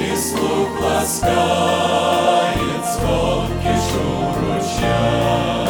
і слух ласкає дзвонки шуруча.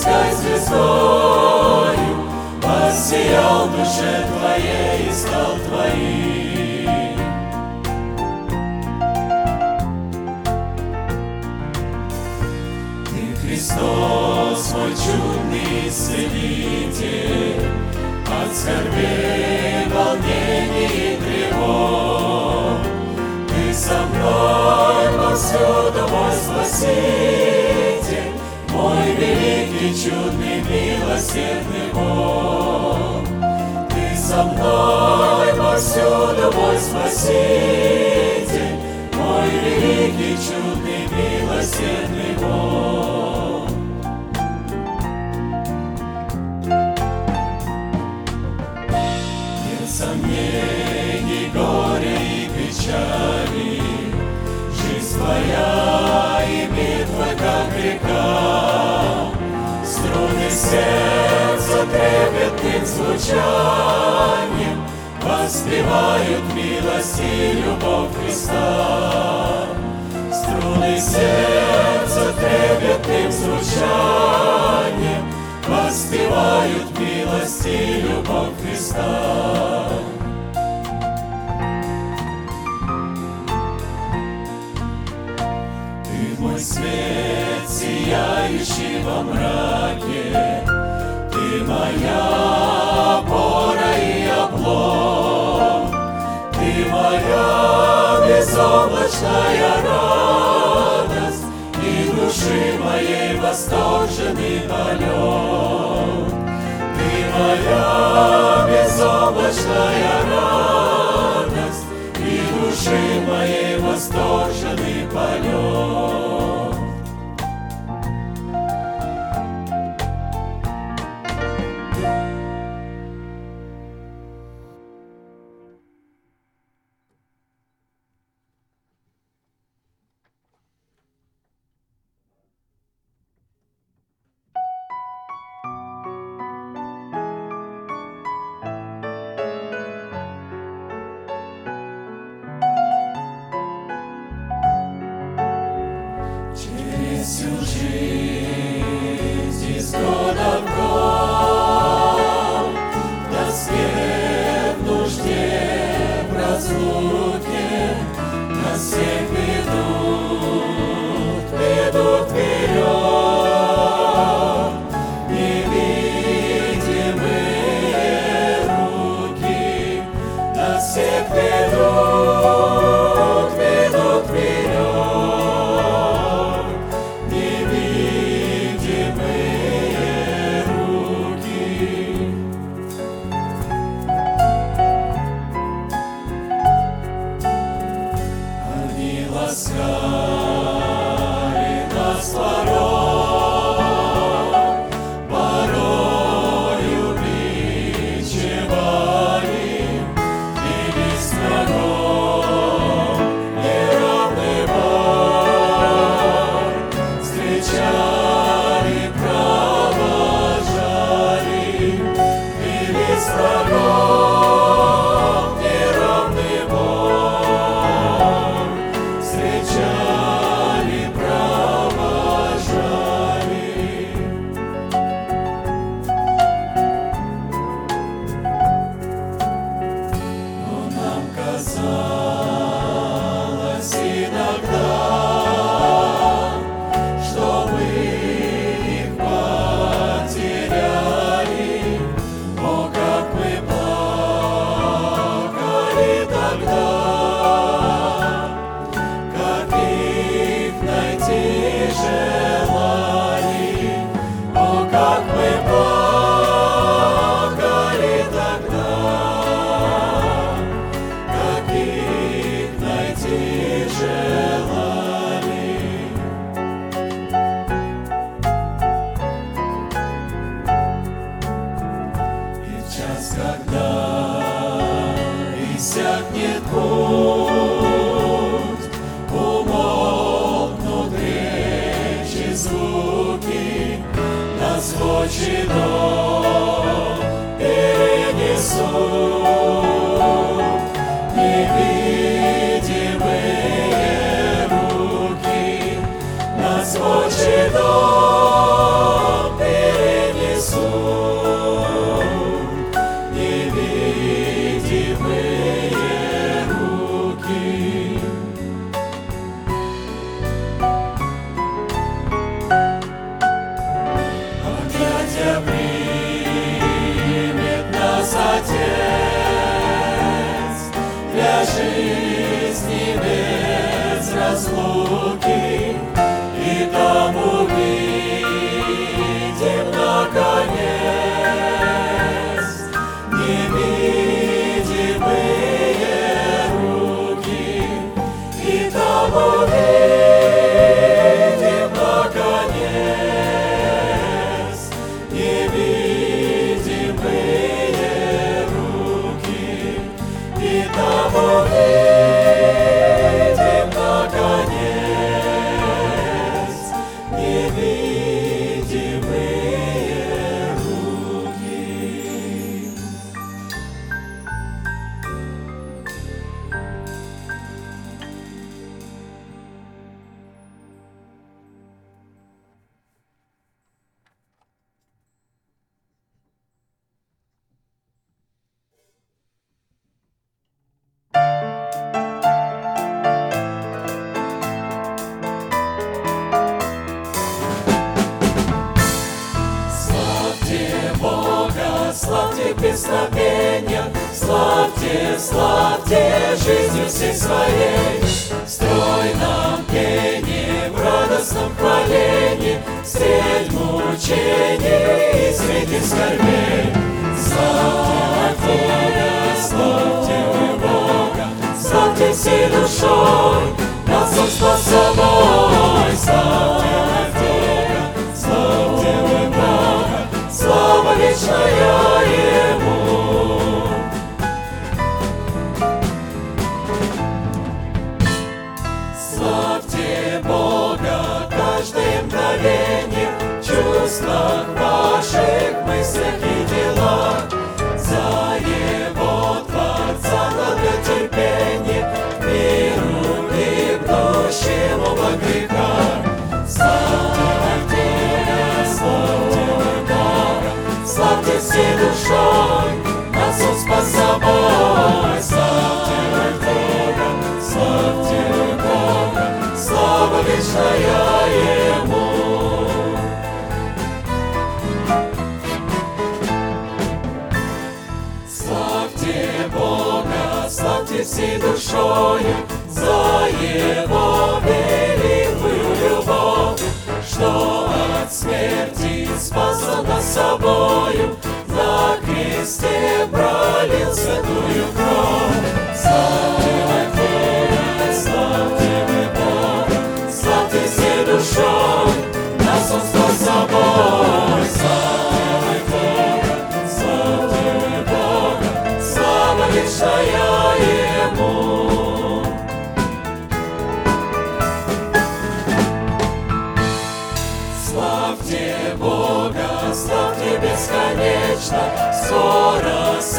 сияй звездою, Воссиял душе твоей и стал твоим. Ты, Христос, мой чудный исцелитель, От скорбей, волнений и тревог, Ты со мной повсюду мой спаситель, Ой, великий, чудный, милосердный Бог, Ты со мной повсюду мой Спаситель, Мой великий, чудный, милосердный Бог. Нет сомнений, горе и печали, Жизнь твоя и мир. Струны сердца серця трепетним звучанням, воспевают милость и любовь Христа. Струны сердца трепетным звучанием воспевают милость и любовь Христа. Ты мой свет сияющий во мраке, Ты моя опора и облом, Ты моя безоблачная радость И души моей восторженный полет. Ты моя безоблачная радость И души моей восторженный полет.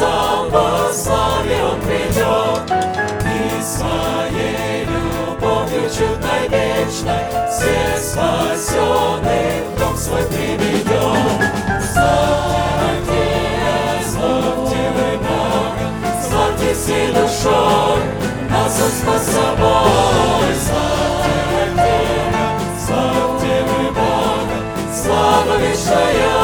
сам во Он придет, и своей любовью чудной вечной все спасенных в свой приведет. Славьте, славьте вы Бога, славьте всей нас Он. Славьте, славьте вы Бога, слава вечная,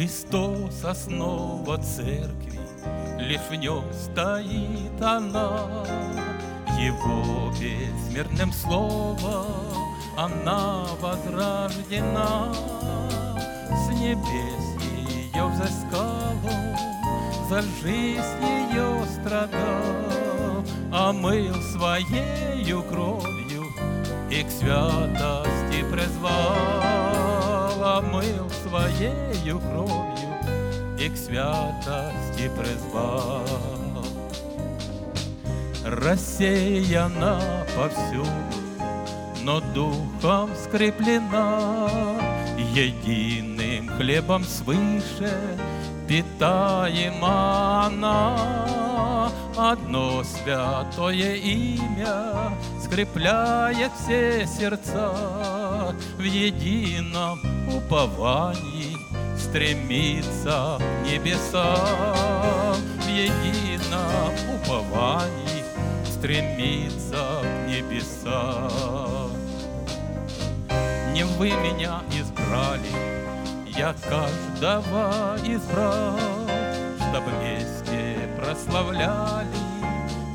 Христос основа церкви, лишь в нем стоит она. Его бессмертным словом она возрождена. С небес ее взыскало, За жизнь ее страдал, Омыл своею кровью И к святости призвал, Омыл своею кровью И к святости призвал. Рассеяна повсюду, но духом скреплена, Единым хлебом свыше питаема она. Одно святое имя скрепляет все сердца, В едином уповании стремится к небесам, В едином уповании стремится к небесам. Не вы меня избрали, я каждого избрал, Чтоб вместе прославляли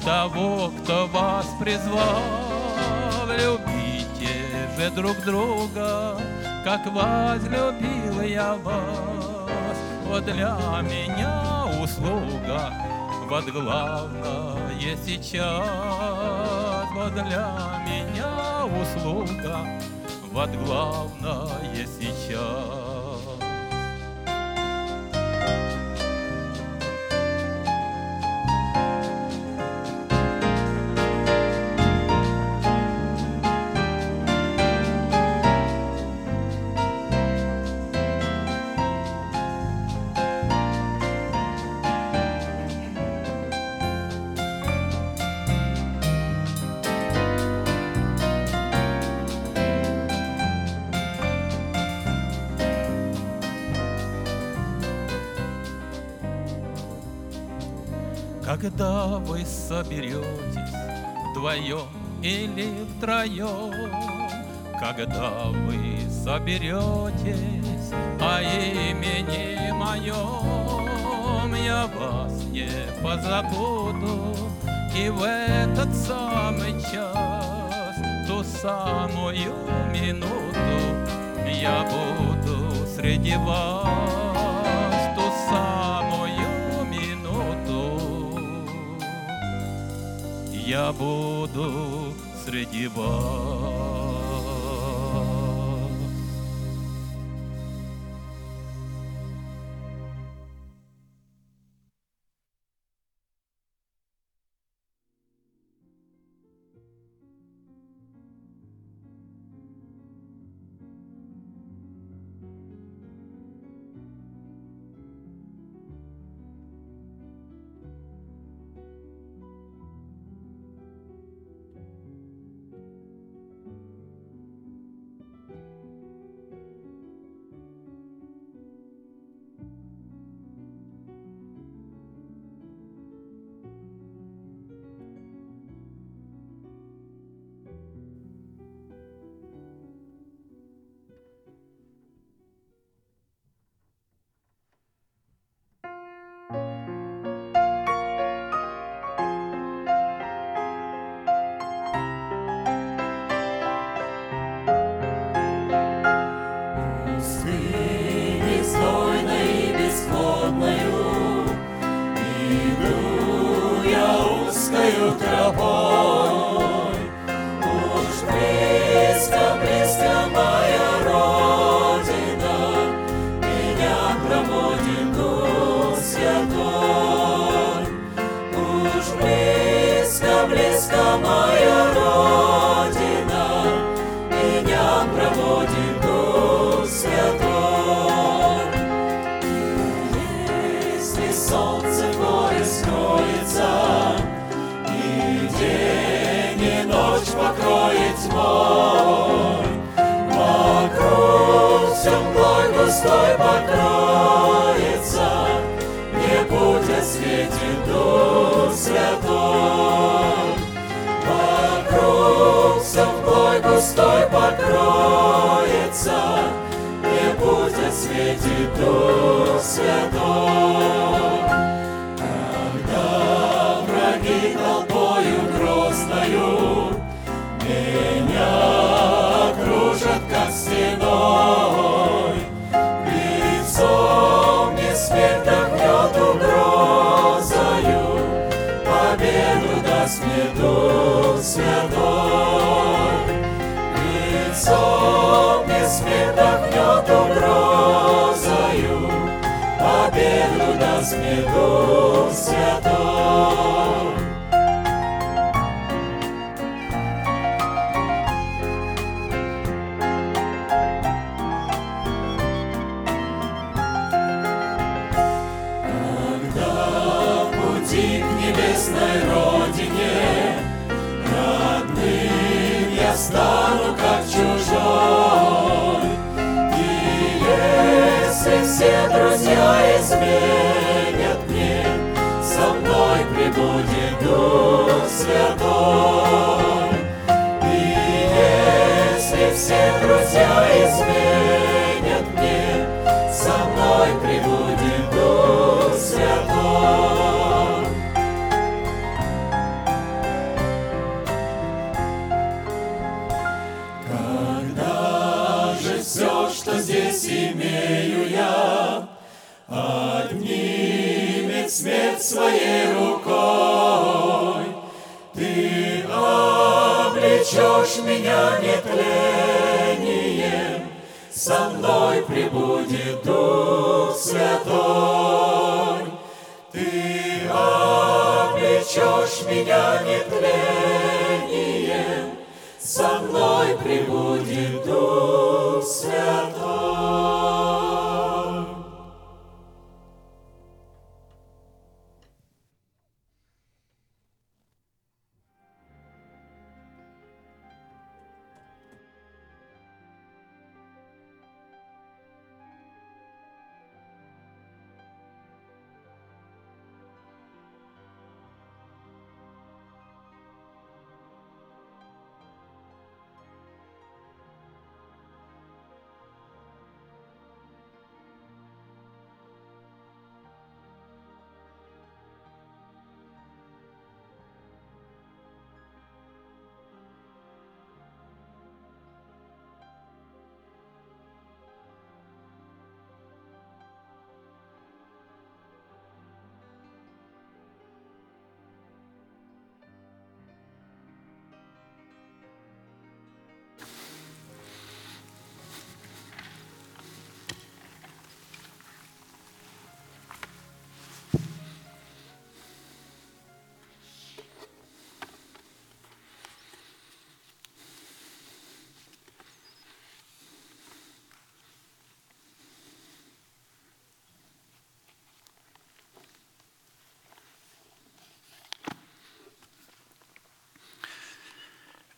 того, кто вас призвал. Любите же друг друга, как возлюбил я вас. Вот для меня услуга, вот главное сейчас. Вот для меня услуга, вот главное сейчас. Когда вы соберетесь вдвоем или втроем, Когда вы соберетесь о имени моем, Я вас не позабуду, и в этот самый час, Ту самую минуту я буду среди вас, я буду среди вас. Прибудет Дух Святой. И если все друзья изменят мне Со мной прибудет Дух Святой. Когда же все, что здесь имею я, Отнимет смерть своей меня нетлением, Со мной прибудет Дух Святой. Ты облечешь меня нетлением, со мной прибудет Дух Святой.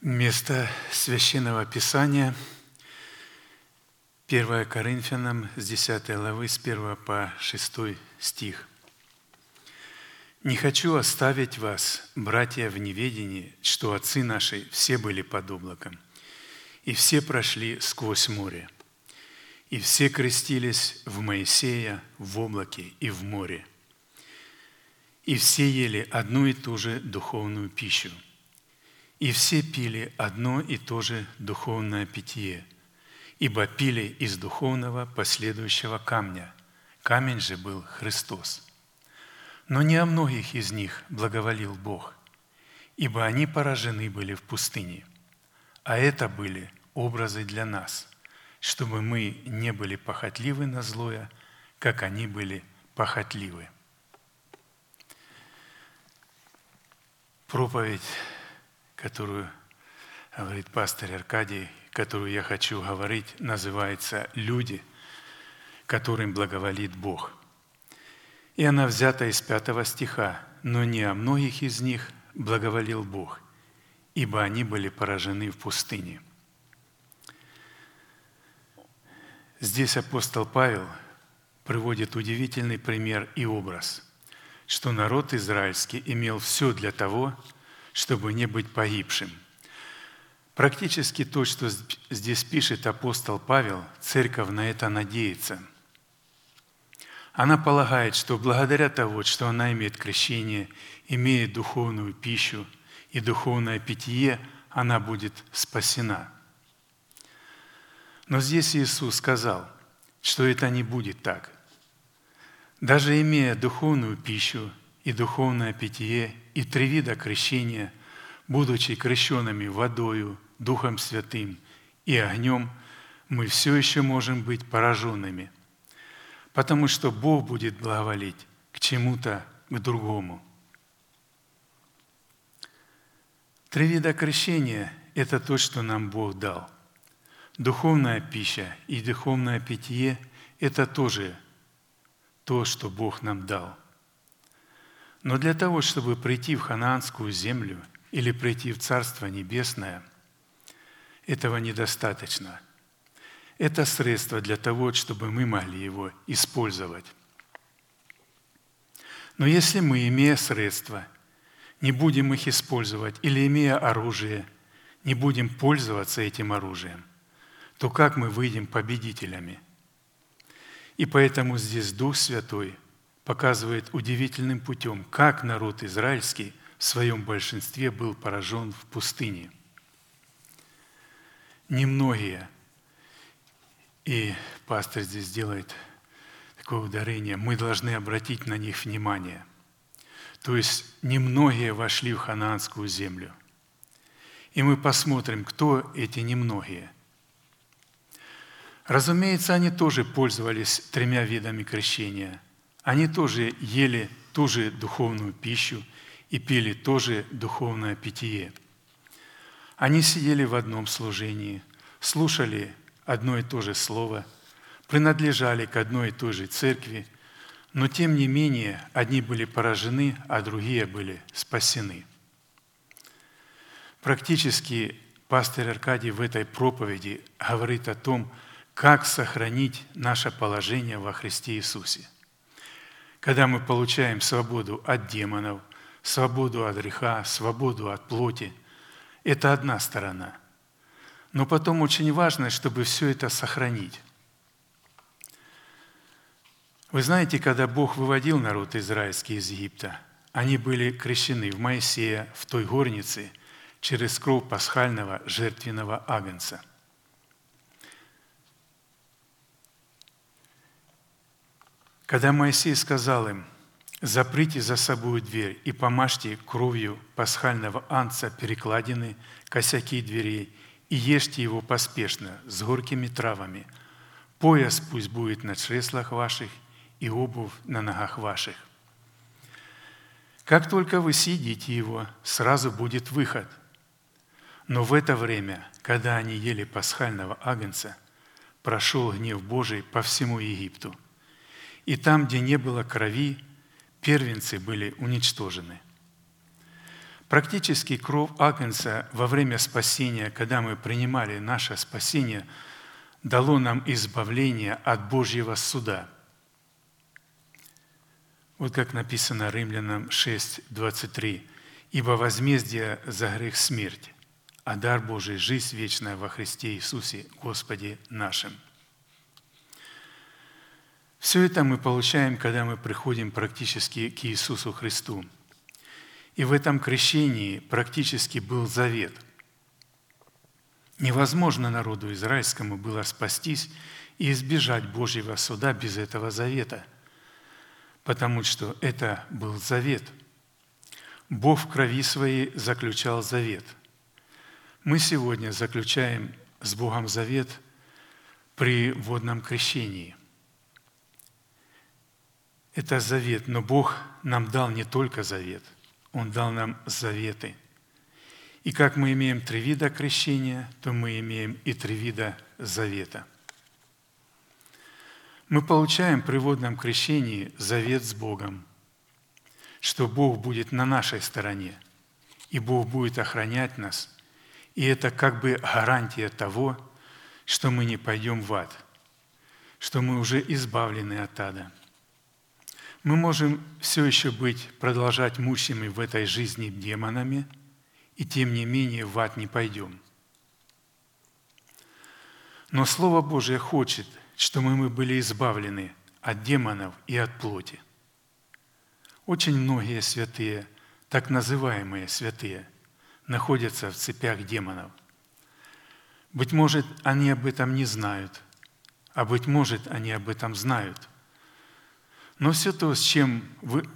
Место Священного Писания 1 Коринфянам с 10 главы, с 1 по 6 стих. «Не хочу оставить вас, братья, в неведении, что отцы наши все были под облаком, и все прошли сквозь море, и все крестились в Моисея в облаке и в море, и все ели одну и ту же духовную пищу – и все пили одно и то же духовное питье, ибо пили из духовного последующего камня. Камень же был Христос. Но не о многих из них благоволил Бог, ибо они поражены были в пустыне. А это были образы для нас, чтобы мы не были похотливы на злое, как они были похотливы. Проповедь которую говорит пастор Аркадий, которую я хочу говорить, называется «Люди, которым благоволит Бог». И она взята из пятого стиха, но не о многих из них благоволил Бог, ибо они были поражены в пустыне. Здесь апостол Павел приводит удивительный пример и образ, что народ израильский имел все для того, чтобы не быть погибшим. Практически то, что здесь пишет апостол Павел, церковь на это надеется. Она полагает, что благодаря того, что она имеет крещение, имеет духовную пищу и духовное питье, она будет спасена. Но здесь Иисус сказал, что это не будет так. Даже имея духовную пищу и духовное питье, и три вида крещения, будучи крещенными водою, Духом Святым и огнем, мы все еще можем быть пораженными, потому что Бог будет благоволить к чему-то, к другому. Три вида крещения – это то, что нам Бог дал. Духовная пища и духовное питье – это тоже то, что Бог нам дал. Но для того, чтобы прийти в ханаанскую землю или прийти в Царство Небесное, этого недостаточно. Это средство для того, чтобы мы могли его использовать. Но если мы, имея средства, не будем их использовать или имея оружие, не будем пользоваться этим оружием, то как мы выйдем победителями? И поэтому здесь Дух Святой показывает удивительным путем, как народ израильский в своем большинстве был поражен в пустыне. Немногие, и пастор здесь делает такое ударение, мы должны обратить на них внимание. То есть немногие вошли в ханаанскую землю. И мы посмотрим, кто эти немногие. Разумеется, они тоже пользовались тремя видами крещения. Они тоже ели ту же духовную пищу и пили тоже духовное питье. Они сидели в одном служении, слушали одно и то же слово – принадлежали к одной и той же церкви, но тем не менее одни были поражены, а другие были спасены. Практически пастор Аркадий в этой проповеди говорит о том, как сохранить наше положение во Христе Иисусе. Когда мы получаем свободу от демонов, свободу от греха, свободу от плоти, это одна сторона. Но потом очень важно, чтобы все это сохранить. Вы знаете, когда Бог выводил народ израильский из Египта, они были крещены в Моисея, в той горнице, через кровь пасхального жертвенного агнца. Когда Моисей сказал им, «Заприте за собой дверь и помажьте кровью пасхального анца перекладины, косяки дверей, и ешьте его поспешно, с горькими травами. Пояс пусть будет на чреслах ваших, и обувь на ногах ваших. Как только вы съедите его, сразу будет выход. Но в это время, когда они ели пасхального агнца, прошел гнев Божий по всему Египту. И там, где не было крови, первенцы были уничтожены. Практически кровь агнца во время спасения, когда мы принимали наше спасение, дало нам избавление от Божьего суда – вот как написано Римлянам 6, 23. «Ибо возмездие за грех смерть, а дар Божий – жизнь вечная во Христе Иисусе, Господе нашим». Все это мы получаем, когда мы приходим практически к Иисусу Христу. И в этом крещении практически был завет. Невозможно народу израильскому было спастись и избежать Божьего суда без этого завета – потому что это был завет. Бог в крови своей заключал завет. Мы сегодня заключаем с Богом завет при водном крещении. Это завет, но Бог нам дал не только завет, Он дал нам заветы. И как мы имеем три вида крещения, то мы имеем и три вида завета – мы получаем при водном крещении завет с Богом, что Бог будет на нашей стороне, и Бог будет охранять нас. И это как бы гарантия того, что мы не пойдем в ад, что мы уже избавлены от ада. Мы можем все еще быть, продолжать мучимыми в этой жизни демонами, и тем не менее в ад не пойдем. Но Слово Божие хочет – что мы были избавлены от демонов и от плоти. Очень многие святые, так называемые святые, находятся в цепях демонов. Быть может, они об этом не знают, а быть может, они об этом знают. Но все то, с чем вы,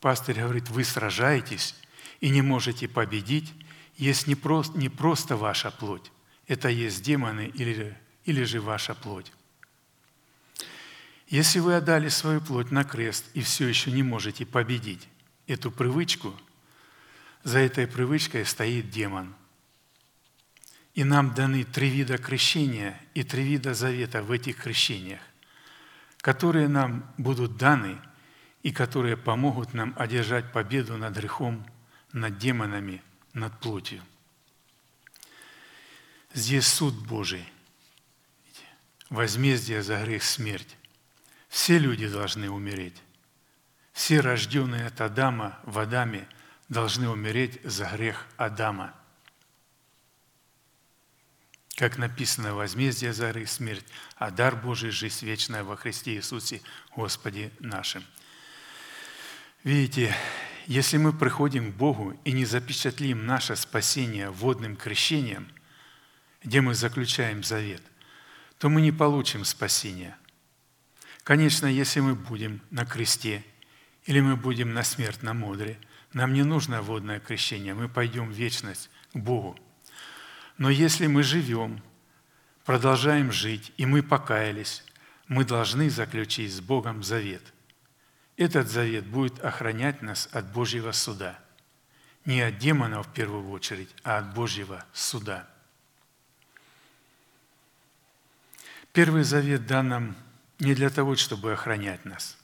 пастырь говорит, вы сражаетесь и не можете победить, есть не просто, не просто ваша плоть, это есть демоны или или же ваша плоть? Если вы отдали свою плоть на крест и все еще не можете победить эту привычку, за этой привычкой стоит демон. И нам даны три вида крещения и три вида завета в этих крещениях, которые нам будут даны и которые помогут нам одержать победу над грехом, над демонами, над плотью. Здесь суд Божий, возмездие за грех смерть. Все люди должны умереть. Все рожденные от Адама в Адаме должны умереть за грех Адама. Как написано, возмездие за грех смерть, а дар Божий – жизнь вечная во Христе Иисусе, Господе нашим. Видите, если мы приходим к Богу и не запечатлим наше спасение водным крещением, где мы заключаем завет, то мы не получим спасения – Конечно, если мы будем на кресте или мы будем на смертном модре, нам не нужно водное крещение, мы пойдем в вечность к Богу. Но если мы живем, продолжаем жить, и мы покаялись, мы должны заключить с Богом завет. Этот завет будет охранять нас от Божьего суда. Не от демонов в первую очередь, а от Божьего суда. Первый завет дан нам не для того, чтобы охранять нас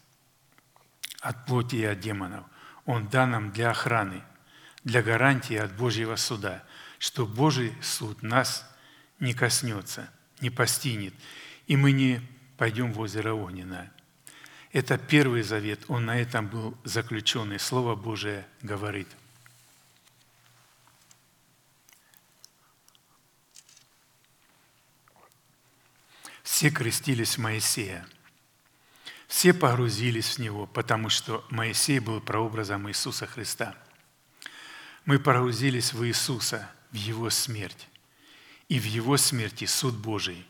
от плоти и от демонов. Он дан нам для охраны, для гарантии от Божьего суда, что Божий суд нас не коснется, не постигнет, и мы не пойдем в озеро Огненное. Это первый завет, он на этом был заключен, и Слово Божие говорит – Все крестились в Моисея. Все погрузились в Него, потому что Моисей был прообразом Иисуса Христа. Мы погрузились в Иисуса, в Его смерть. И в Его смерти суд Божий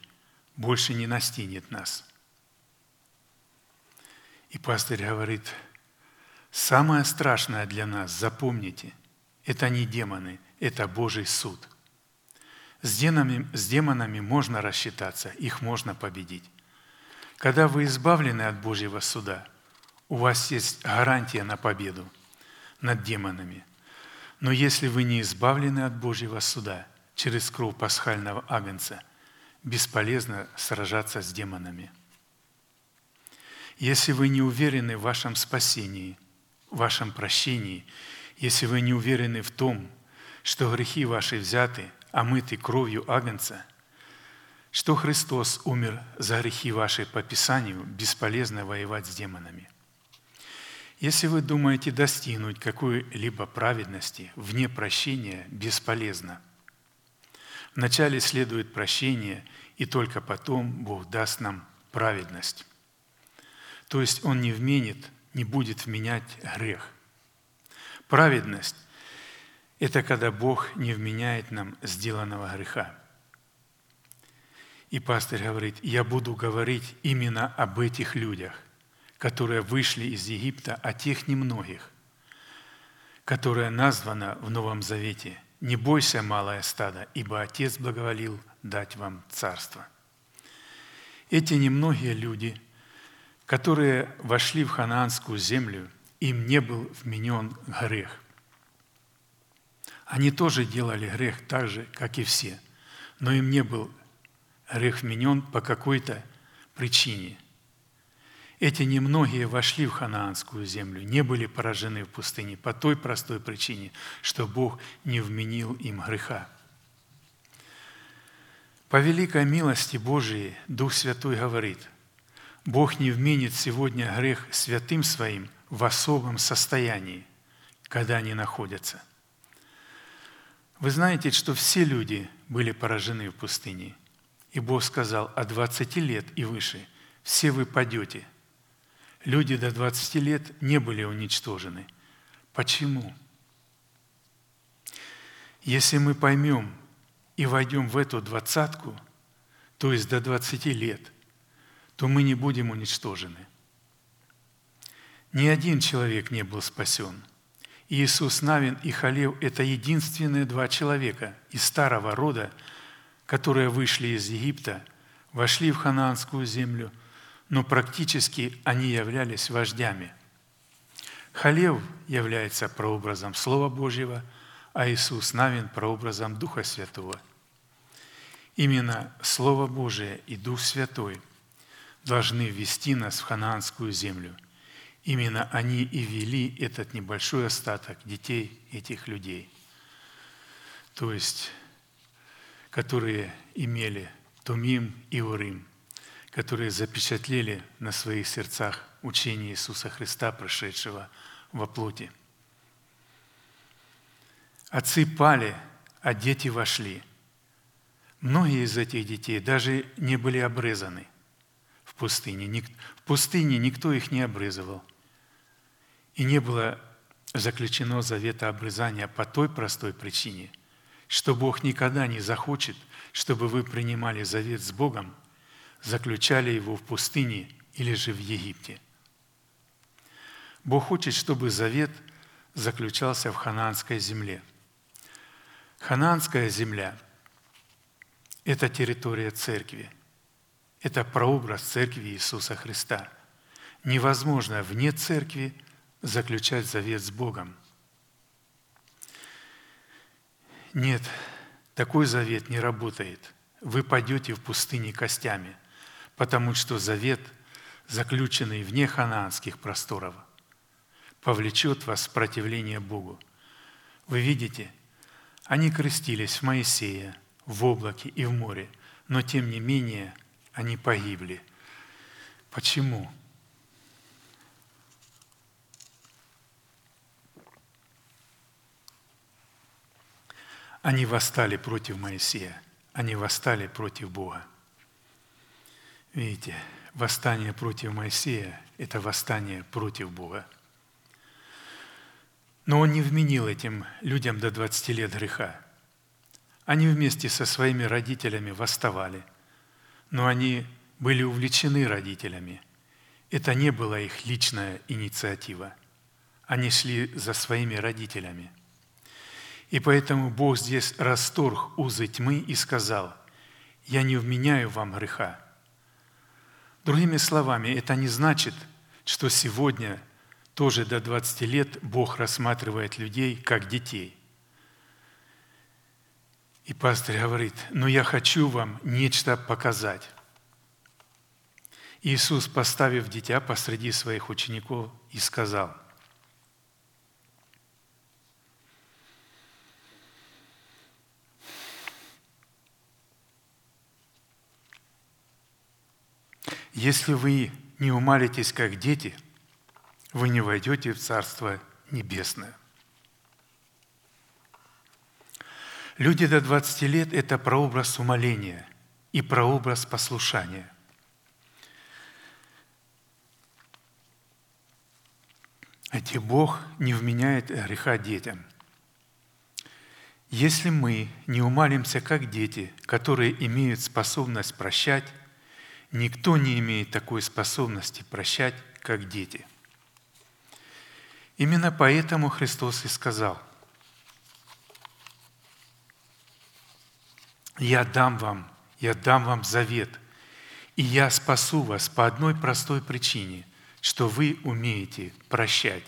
больше не настигнет нас. И пастырь говорит, самое страшное для нас, запомните, это не демоны, это Божий суд – с демонами, с демонами можно рассчитаться, их можно победить. Когда вы избавлены от Божьего суда, у вас есть гарантия на победу над демонами. Но если вы не избавлены от Божьего суда через кровь пасхального агнца, бесполезно сражаться с демонами. Если вы не уверены в вашем спасении, в вашем прощении, если вы не уверены в том, что грехи ваши взяты – омытый кровью Агнца, что Христос умер за грехи ваши по Писанию, бесполезно воевать с демонами. Если вы думаете достигнуть какой-либо праведности вне прощения, бесполезно. Вначале следует прощение, и только потом Бог даст нам праведность. То есть Он не вменит, не будет вменять грех. Праведность это когда Бог не вменяет нам сделанного греха. И пастор говорит, я буду говорить именно об этих людях, которые вышли из Египта, о тех немногих, которые названо в Новом Завете «Не бойся, малое стадо, ибо Отец благоволил дать вам царство». Эти немногие люди, которые вошли в ханаанскую землю, им не был вменен грех – они тоже делали грех так же, как и все, но им не был грех вменен по какой-то причине. Эти немногие вошли в ханаанскую землю, не были поражены в пустыне по той простой причине, что Бог не вменил им греха. По великой милости Божией Дух Святой говорит, Бог не вменит сегодня грех святым своим в особом состоянии, когда они находятся – вы знаете, что все люди были поражены в пустыне. И Бог сказал, от 20 лет и выше все вы падете. Люди до 20 лет не были уничтожены. Почему? Если мы поймем и войдем в эту двадцатку, то есть до 20 лет, то мы не будем уничтожены. Ни один человек не был спасен – Иисус Навин и Халев – это единственные два человека из старого рода, которые вышли из Египта вошли в ханаанскую землю, но практически они являлись вождями. Халев является прообразом Слова Божьего, а Иисус Навин – прообразом Духа Святого. Именно Слово Божие и Дух Святой должны ввести нас в ханаанскую землю. Именно они и вели этот небольшой остаток детей этих людей, то есть которые имели Тумим и Урим, которые запечатлели на своих сердцах учение Иисуса Христа, прошедшего во плоти. Отцы пали, а дети вошли. Многие из этих детей даже не были обрезаны в пустыне. В пустыне никто их не обрезывал. И не было заключено завета обрезания по той простой причине, что Бог никогда не захочет, чтобы вы принимали завет с Богом, заключали его в пустыне или же в Египте. Бог хочет, чтобы завет заключался в ханаанской земле. Ханаанская земля – это территория церкви. Это прообраз церкви Иисуса Христа. Невозможно вне церкви заключать завет с Богом. Нет, такой завет не работает. Вы пойдете в пустыне костями, потому что завет, заключенный вне ханаанских просторов, повлечет вас в противление Богу. Вы видите, они крестились в Моисея, в облаке и в море, но тем не менее они погибли. Почему? Они восстали против Моисея, они восстали против Бога. Видите, восстание против Моисея – это восстание против Бога. Но он не вменил этим людям до 20 лет греха. Они вместе со своими родителями восставали, но они были увлечены родителями. Это не была их личная инициатива. Они шли за своими родителями – и поэтому Бог здесь расторг узы тьмы и сказал, «Я не вменяю вам греха». Другими словами, это не значит, что сегодня тоже до 20 лет Бог рассматривает людей как детей. И пастор говорит, но я хочу вам нечто показать. Иисус, поставив дитя посреди своих учеников, и сказал – Если вы не умалитесь как дети, вы не войдете в Царство Небесное. Люди до 20 лет – это прообраз умоления и прообраз послушания. Эти Бог не вменяет греха детям. Если мы не умалимся как дети, которые имеют способность прощать, Никто не имеет такой способности прощать, как дети. Именно поэтому Христос и сказал, «Я дам вам, я дам вам завет, и я спасу вас по одной простой причине, что вы умеете прощать».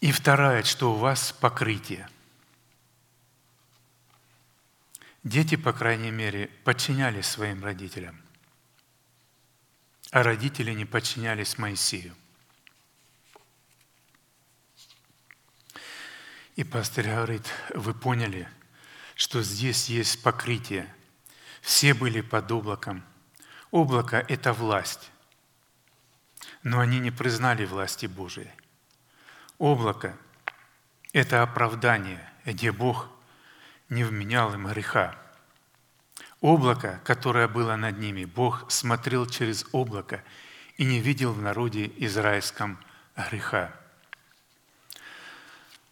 И вторая, что у вас покрытие – Дети, по крайней мере, подчинялись своим родителям, а родители не подчинялись Моисею. И пастор говорит, вы поняли, что здесь есть покрытие. Все были под облаком. Облако – это власть. Но они не признали власти Божией. Облако – это оправдание, где Бог не вменял им греха. Облако, которое было над ними, Бог смотрел через облако и не видел в народе израильском греха.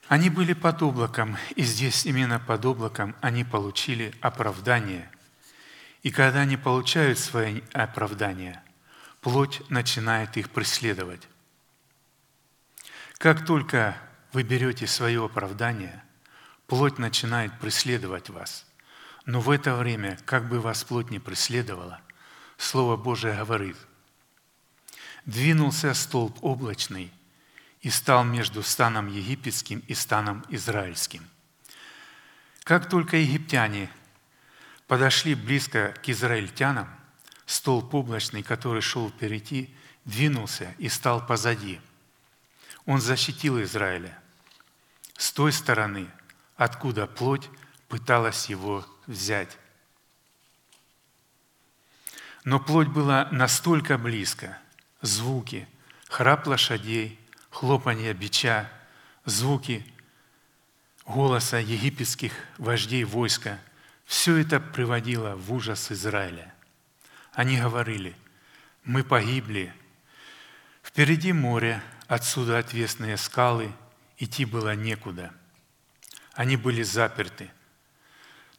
Они были под облаком, и здесь именно под облаком они получили оправдание. И когда они получают свое оправдание, плоть начинает их преследовать. Как только вы берете свое оправдание – плоть начинает преследовать вас. Но в это время, как бы вас плоть не преследовала, Слово Божие говорит, «Двинулся столб облачный и стал между станом египетским и станом израильским». Как только египтяне подошли близко к израильтянам, столб облачный, который шел впереди, двинулся и стал позади. Он защитил Израиля с той стороны, откуда плоть пыталась его взять. Но плоть была настолько близко. Звуки, храп лошадей, хлопанье бича, звуки голоса египетских вождей войска – все это приводило в ужас Израиля. Они говорили, мы погибли, впереди море, отсюда отвесные скалы, идти было некуда. Они были заперты.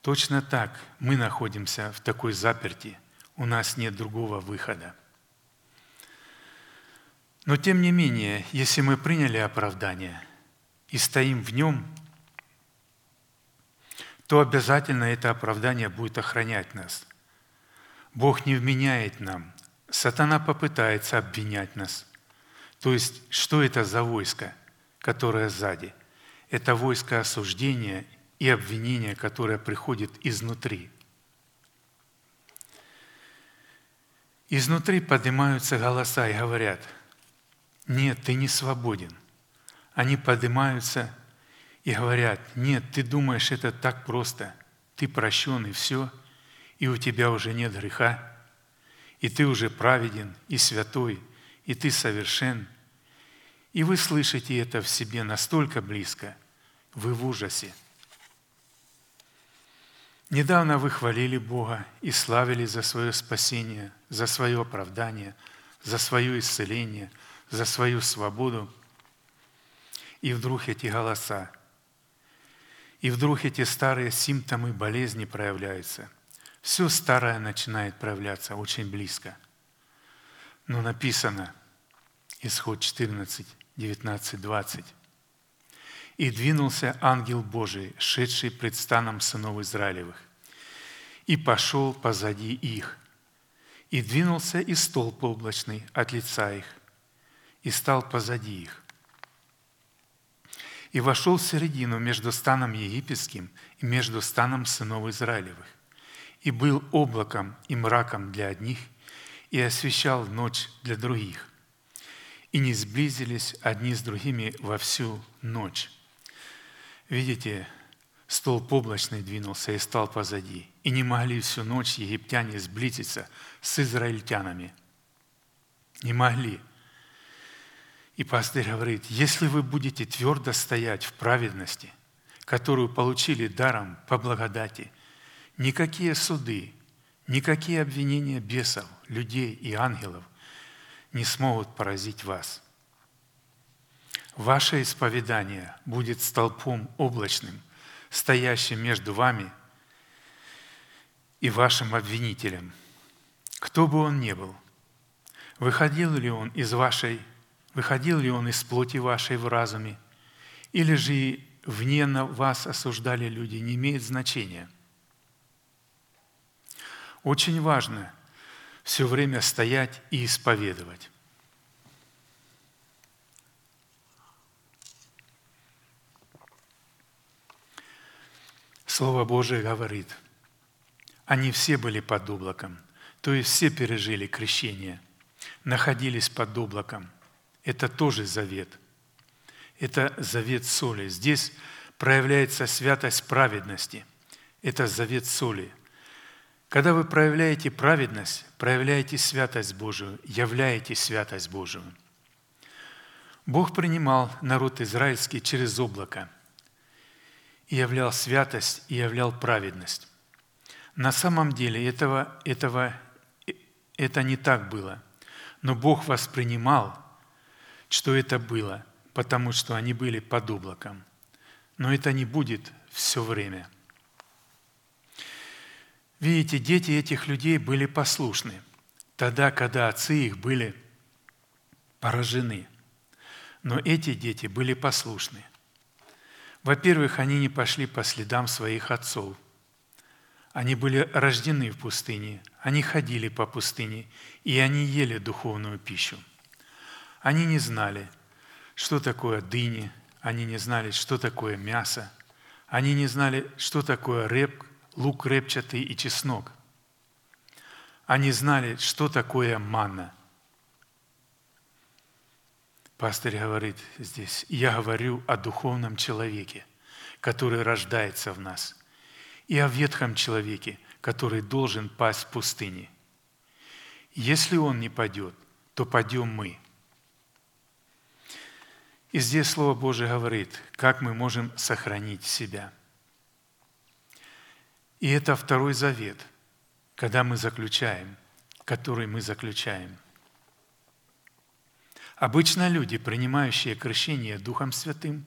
Точно так мы находимся в такой заперти, у нас нет другого выхода. Но тем не менее, если мы приняли оправдание и стоим в нем – то обязательно это оправдание будет охранять нас. Бог не вменяет нам. Сатана попытается обвинять нас. То есть, что это за войско, которое сзади? Это войско осуждения и обвинения, которое приходит изнутри. Изнутри поднимаются голоса и говорят, нет, ты не свободен. Они поднимаются и говорят, нет, ты думаешь, это так просто, ты прощен и все, и у тебя уже нет греха, и ты уже праведен и святой, и ты совершен. И вы слышите это в себе настолько близко, вы в ужасе. Недавно вы хвалили Бога и славили за свое спасение, за свое оправдание, за свое исцеление, за свою свободу. И вдруг эти голоса и вдруг эти старые симптомы болезни проявляются. Все старое начинает проявляться очень близко. Но написано, исход 14, 19, 20. «И двинулся ангел Божий, шедший пред станом сынов Израилевых, и пошел позади их, и двинулся и столб облачный от лица их, и стал позади их и вошел в середину между станом египетским и между станом сынов Израилевых, и был облаком и мраком для одних, и освещал ночь для других. И не сблизились одни с другими во всю ночь. Видите, столб облачный двинулся и стал позади, и не могли всю ночь египтяне сблизиться с израильтянами. Не могли – и пастырь говорит, если вы будете твердо стоять в праведности, которую получили даром по благодати, никакие суды, никакие обвинения бесов, людей и ангелов не смогут поразить вас. Ваше исповедание будет столпом облачным, стоящим между вами и вашим обвинителем, кто бы он ни был. Выходил ли он из вашей Выходил ли он из плоти вашей в разуме, или же вне на вас осуждали люди, не имеет значения. Очень важно все время стоять и исповедовать. Слово Божие говорит, они все были под облаком, то есть все пережили крещение, находились под облаком – это тоже завет. Это завет соли. Здесь проявляется святость праведности. Это завет соли. Когда вы проявляете праведность, проявляете святость Божию, являете святость Божию. Бог принимал народ израильский через облако и являл святость и являл праведность. На самом деле этого, этого, это не так было. Но Бог воспринимал что это было, потому что они были под облаком. Но это не будет все время. Видите, дети этих людей были послушны, тогда, когда отцы их были поражены. Но эти дети были послушны. Во-первых, они не пошли по следам своих отцов. Они были рождены в пустыне, они ходили по пустыне, и они ели духовную пищу. Они не знали, что такое дыни, они не знали, что такое мясо, они не знали, что такое реп, лук репчатый и чеснок. Они знали, что такое манна. Пастырь говорит здесь, я говорю о духовном человеке, который рождается в нас, и о ветхом человеке, который должен пасть в пустыне. Если он не падет, то падем мы. И здесь Слово Божие говорит, как мы можем сохранить себя. И это второй завет, когда мы заключаем, который мы заключаем – Обычно люди, принимающие крещение Духом Святым,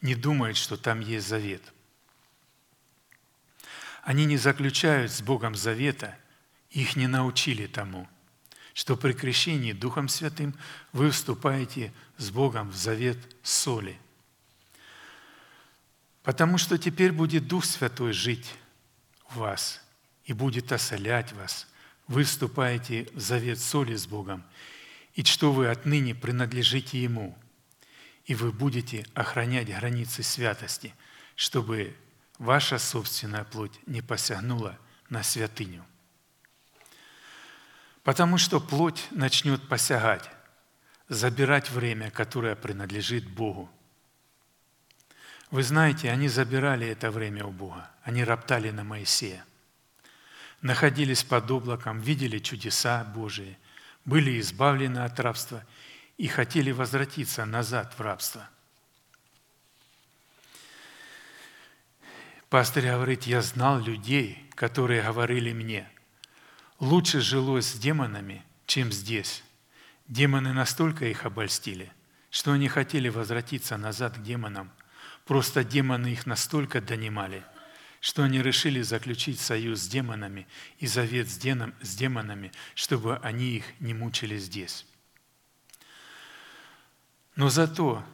не думают, что там есть завет. Они не заключают с Богом завета, их не научили тому, что при крещении Духом Святым вы вступаете с Богом в завет соли. Потому что теперь будет Дух Святой жить в вас и будет осолять вас. Вы вступаете в завет соли с Богом – и что вы отныне принадлежите Ему, и вы будете охранять границы святости, чтобы ваша собственная плоть не посягнула на святыню. Потому что плоть начнет посягать, забирать время, которое принадлежит Богу. Вы знаете, они забирали это время у Бога, они роптали на Моисея, находились под облаком, видели чудеса Божии – были избавлены от рабства и хотели возвратиться назад в рабство. Пастор говорит, я знал людей, которые говорили мне, лучше жилось с демонами, чем здесь. Демоны настолько их обольстили, что они хотели возвратиться назад к демонам. Просто демоны их настолько донимали – что они решили заключить союз с демонами и завет с, демонами, чтобы они их не мучили здесь. Но зато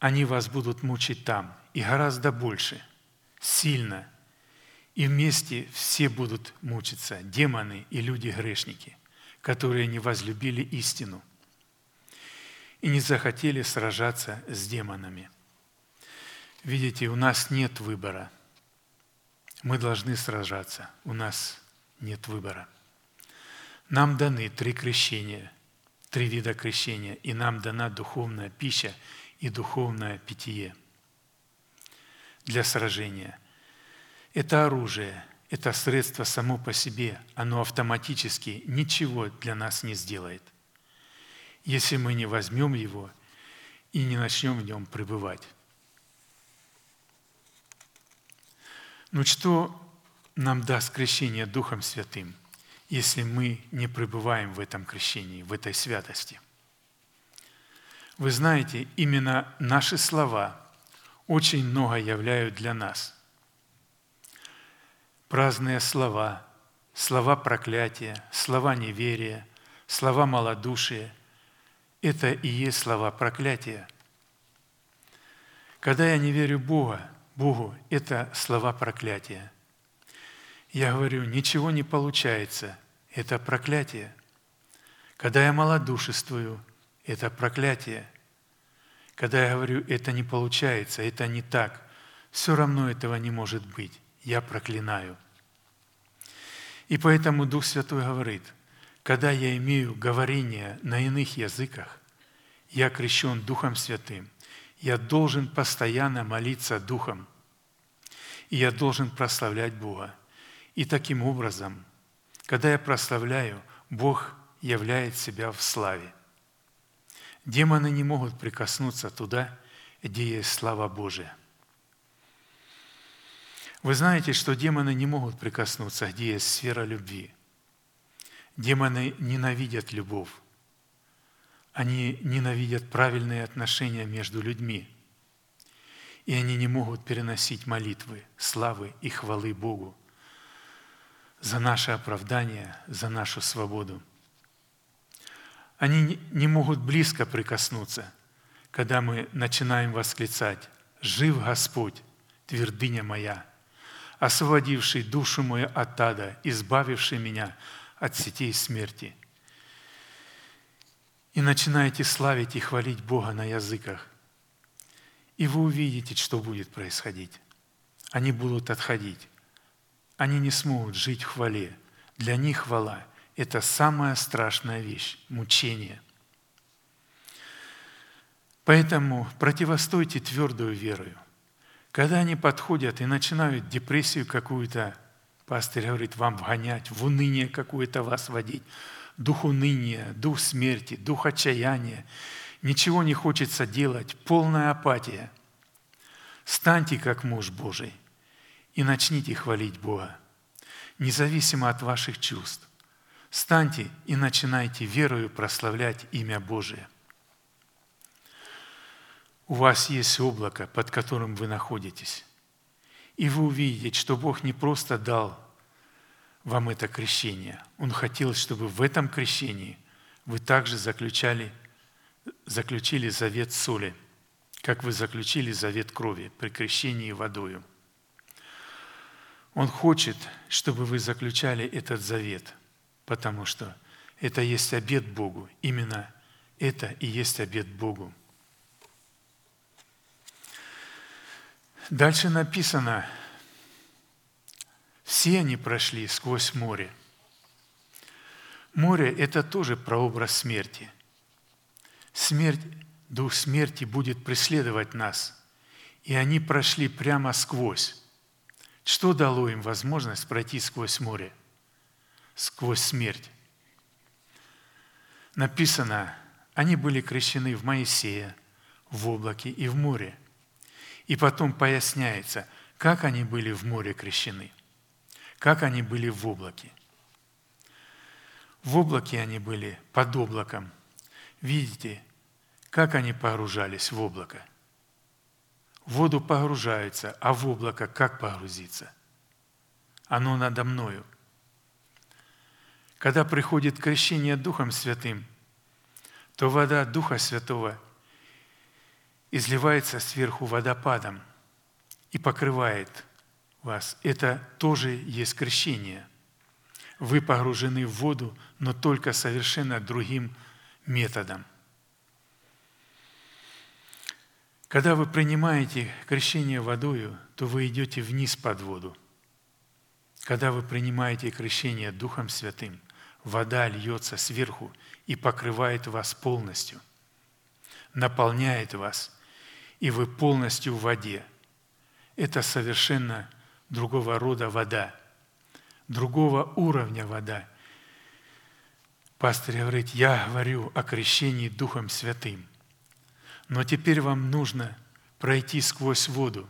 они вас будут мучить там, и гораздо больше, сильно, и вместе все будут мучиться, демоны и люди-грешники, которые не возлюбили истину и не захотели сражаться с демонами. Видите, у нас нет выбора – мы должны сражаться. У нас нет выбора. Нам даны три крещения, три вида крещения, и нам дана духовная пища и духовное питье для сражения. Это оружие, это средство само по себе, оно автоматически ничего для нас не сделает, если мы не возьмем его и не начнем в нем пребывать. Но что нам даст крещение Духом Святым, если мы не пребываем в этом крещении, в этой святости? Вы знаете, именно наши слова очень много являют для нас. Праздные слова, слова проклятия, слова неверия, слова малодушия – это и есть слова проклятия. Когда я не верю Бога, Богу – это слова проклятия. Я говорю, ничего не получается, это проклятие. Когда я малодушествую, это проклятие. Когда я говорю, это не получается, это не так, все равно этого не может быть, я проклинаю. И поэтому Дух Святой говорит, когда я имею говорение на иных языках, я крещен Духом Святым, я должен постоянно молиться Духом, и я должен прославлять Бога. И таким образом, когда я прославляю, Бог являет себя в славе. Демоны не могут прикоснуться туда, где есть слава Божия. Вы знаете, что демоны не могут прикоснуться, где есть сфера любви. Демоны ненавидят любовь. Они ненавидят правильные отношения между людьми. И они не могут переносить молитвы, славы и хвалы Богу за наше оправдание, за нашу свободу. Они не могут близко прикоснуться когда мы начинаем восклицать «Жив Господь, твердыня моя, освободивший душу мою от ада, избавивший меня от сетей смерти». И начинаете славить и хвалить Бога на языках. И вы увидите, что будет происходить. Они будут отходить. Они не смогут жить в хвале. Для них хвала – это самая страшная вещь – мучение. Поэтому противостойте твердую верою. Когда они подходят и начинают депрессию какую-то, пастырь говорит, вам вгонять, в уныние какое-то вас водить, дух уныния, дух смерти, дух отчаяния, ничего не хочется делать, полная апатия. Станьте как муж Божий и начните хвалить Бога, независимо от ваших чувств. Станьте и начинайте верою прославлять имя Божие – у вас есть облако, под которым вы находитесь. И вы увидите, что Бог не просто дал вам это крещение. Он хотел, чтобы в этом крещении вы также заключали, заключили завет соли, как вы заключили завет крови при крещении водою. Он хочет, чтобы вы заключали этот завет, потому что это есть обет Богу. Именно это и есть обет Богу. Дальше написано, все они прошли сквозь море. Море – это тоже прообраз смерти. Смерть, дух смерти будет преследовать нас, и они прошли прямо сквозь. Что дало им возможность пройти сквозь море, сквозь смерть? Написано, они были крещены в Моисея, в облаке и в море – и потом поясняется, как они были в море крещены, как они были в облаке. В облаке они были под облаком. Видите, как они погружались в облако. В воду погружаются, а в облако как погрузиться? Оно надо мною. Когда приходит крещение Духом Святым, то вода Духа Святого изливается сверху водопадом и покрывает вас. Это тоже есть крещение. Вы погружены в воду, но только совершенно другим методом. Когда вы принимаете крещение водою, то вы идете вниз под воду. Когда вы принимаете крещение Духом Святым, вода льется сверху и покрывает вас полностью, наполняет вас – и вы полностью в воде. Это совершенно другого рода вода, другого уровня вода. Пастор говорит, я говорю о крещении Духом Святым. Но теперь вам нужно пройти сквозь воду,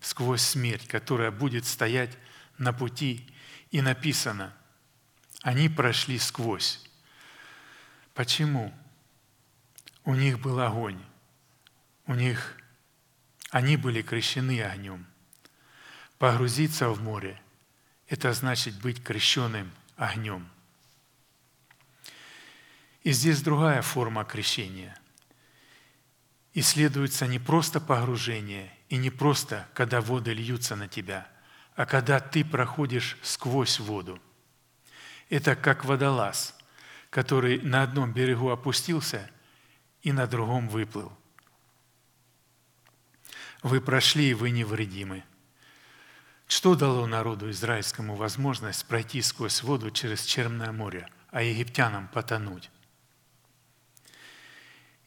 сквозь смерть, которая будет стоять на пути. И написано, они прошли сквозь. Почему? У них был огонь у них, они были крещены огнем. Погрузиться в море – это значит быть крещенным огнем. И здесь другая форма крещения. Исследуется не просто погружение и не просто, когда воды льются на тебя, а когда ты проходишь сквозь воду. Это как водолаз, который на одном берегу опустился и на другом выплыл – вы прошли, и вы невредимы. Что дало народу израильскому возможность пройти сквозь воду через Черное море, а египтянам потонуть?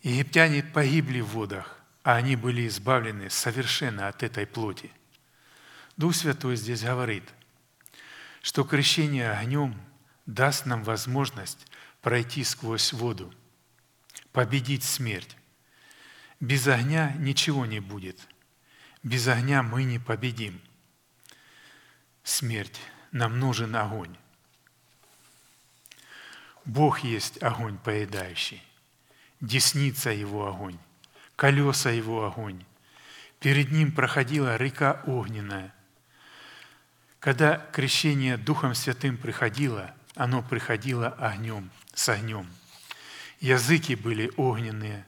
Египтяне погибли в водах, а они были избавлены совершенно от этой плоти. Дух Святой здесь говорит, что крещение огнем даст нам возможность пройти сквозь воду, победить смерть. Без огня ничего не будет – без огня мы не победим. Смерть. Нам нужен огонь. Бог есть огонь поедающий. Десница Его огонь. Колеса Его огонь. Перед Ним проходила река огненная. Когда крещение Духом Святым приходило, оно приходило огнем, с огнем. Языки были огненные.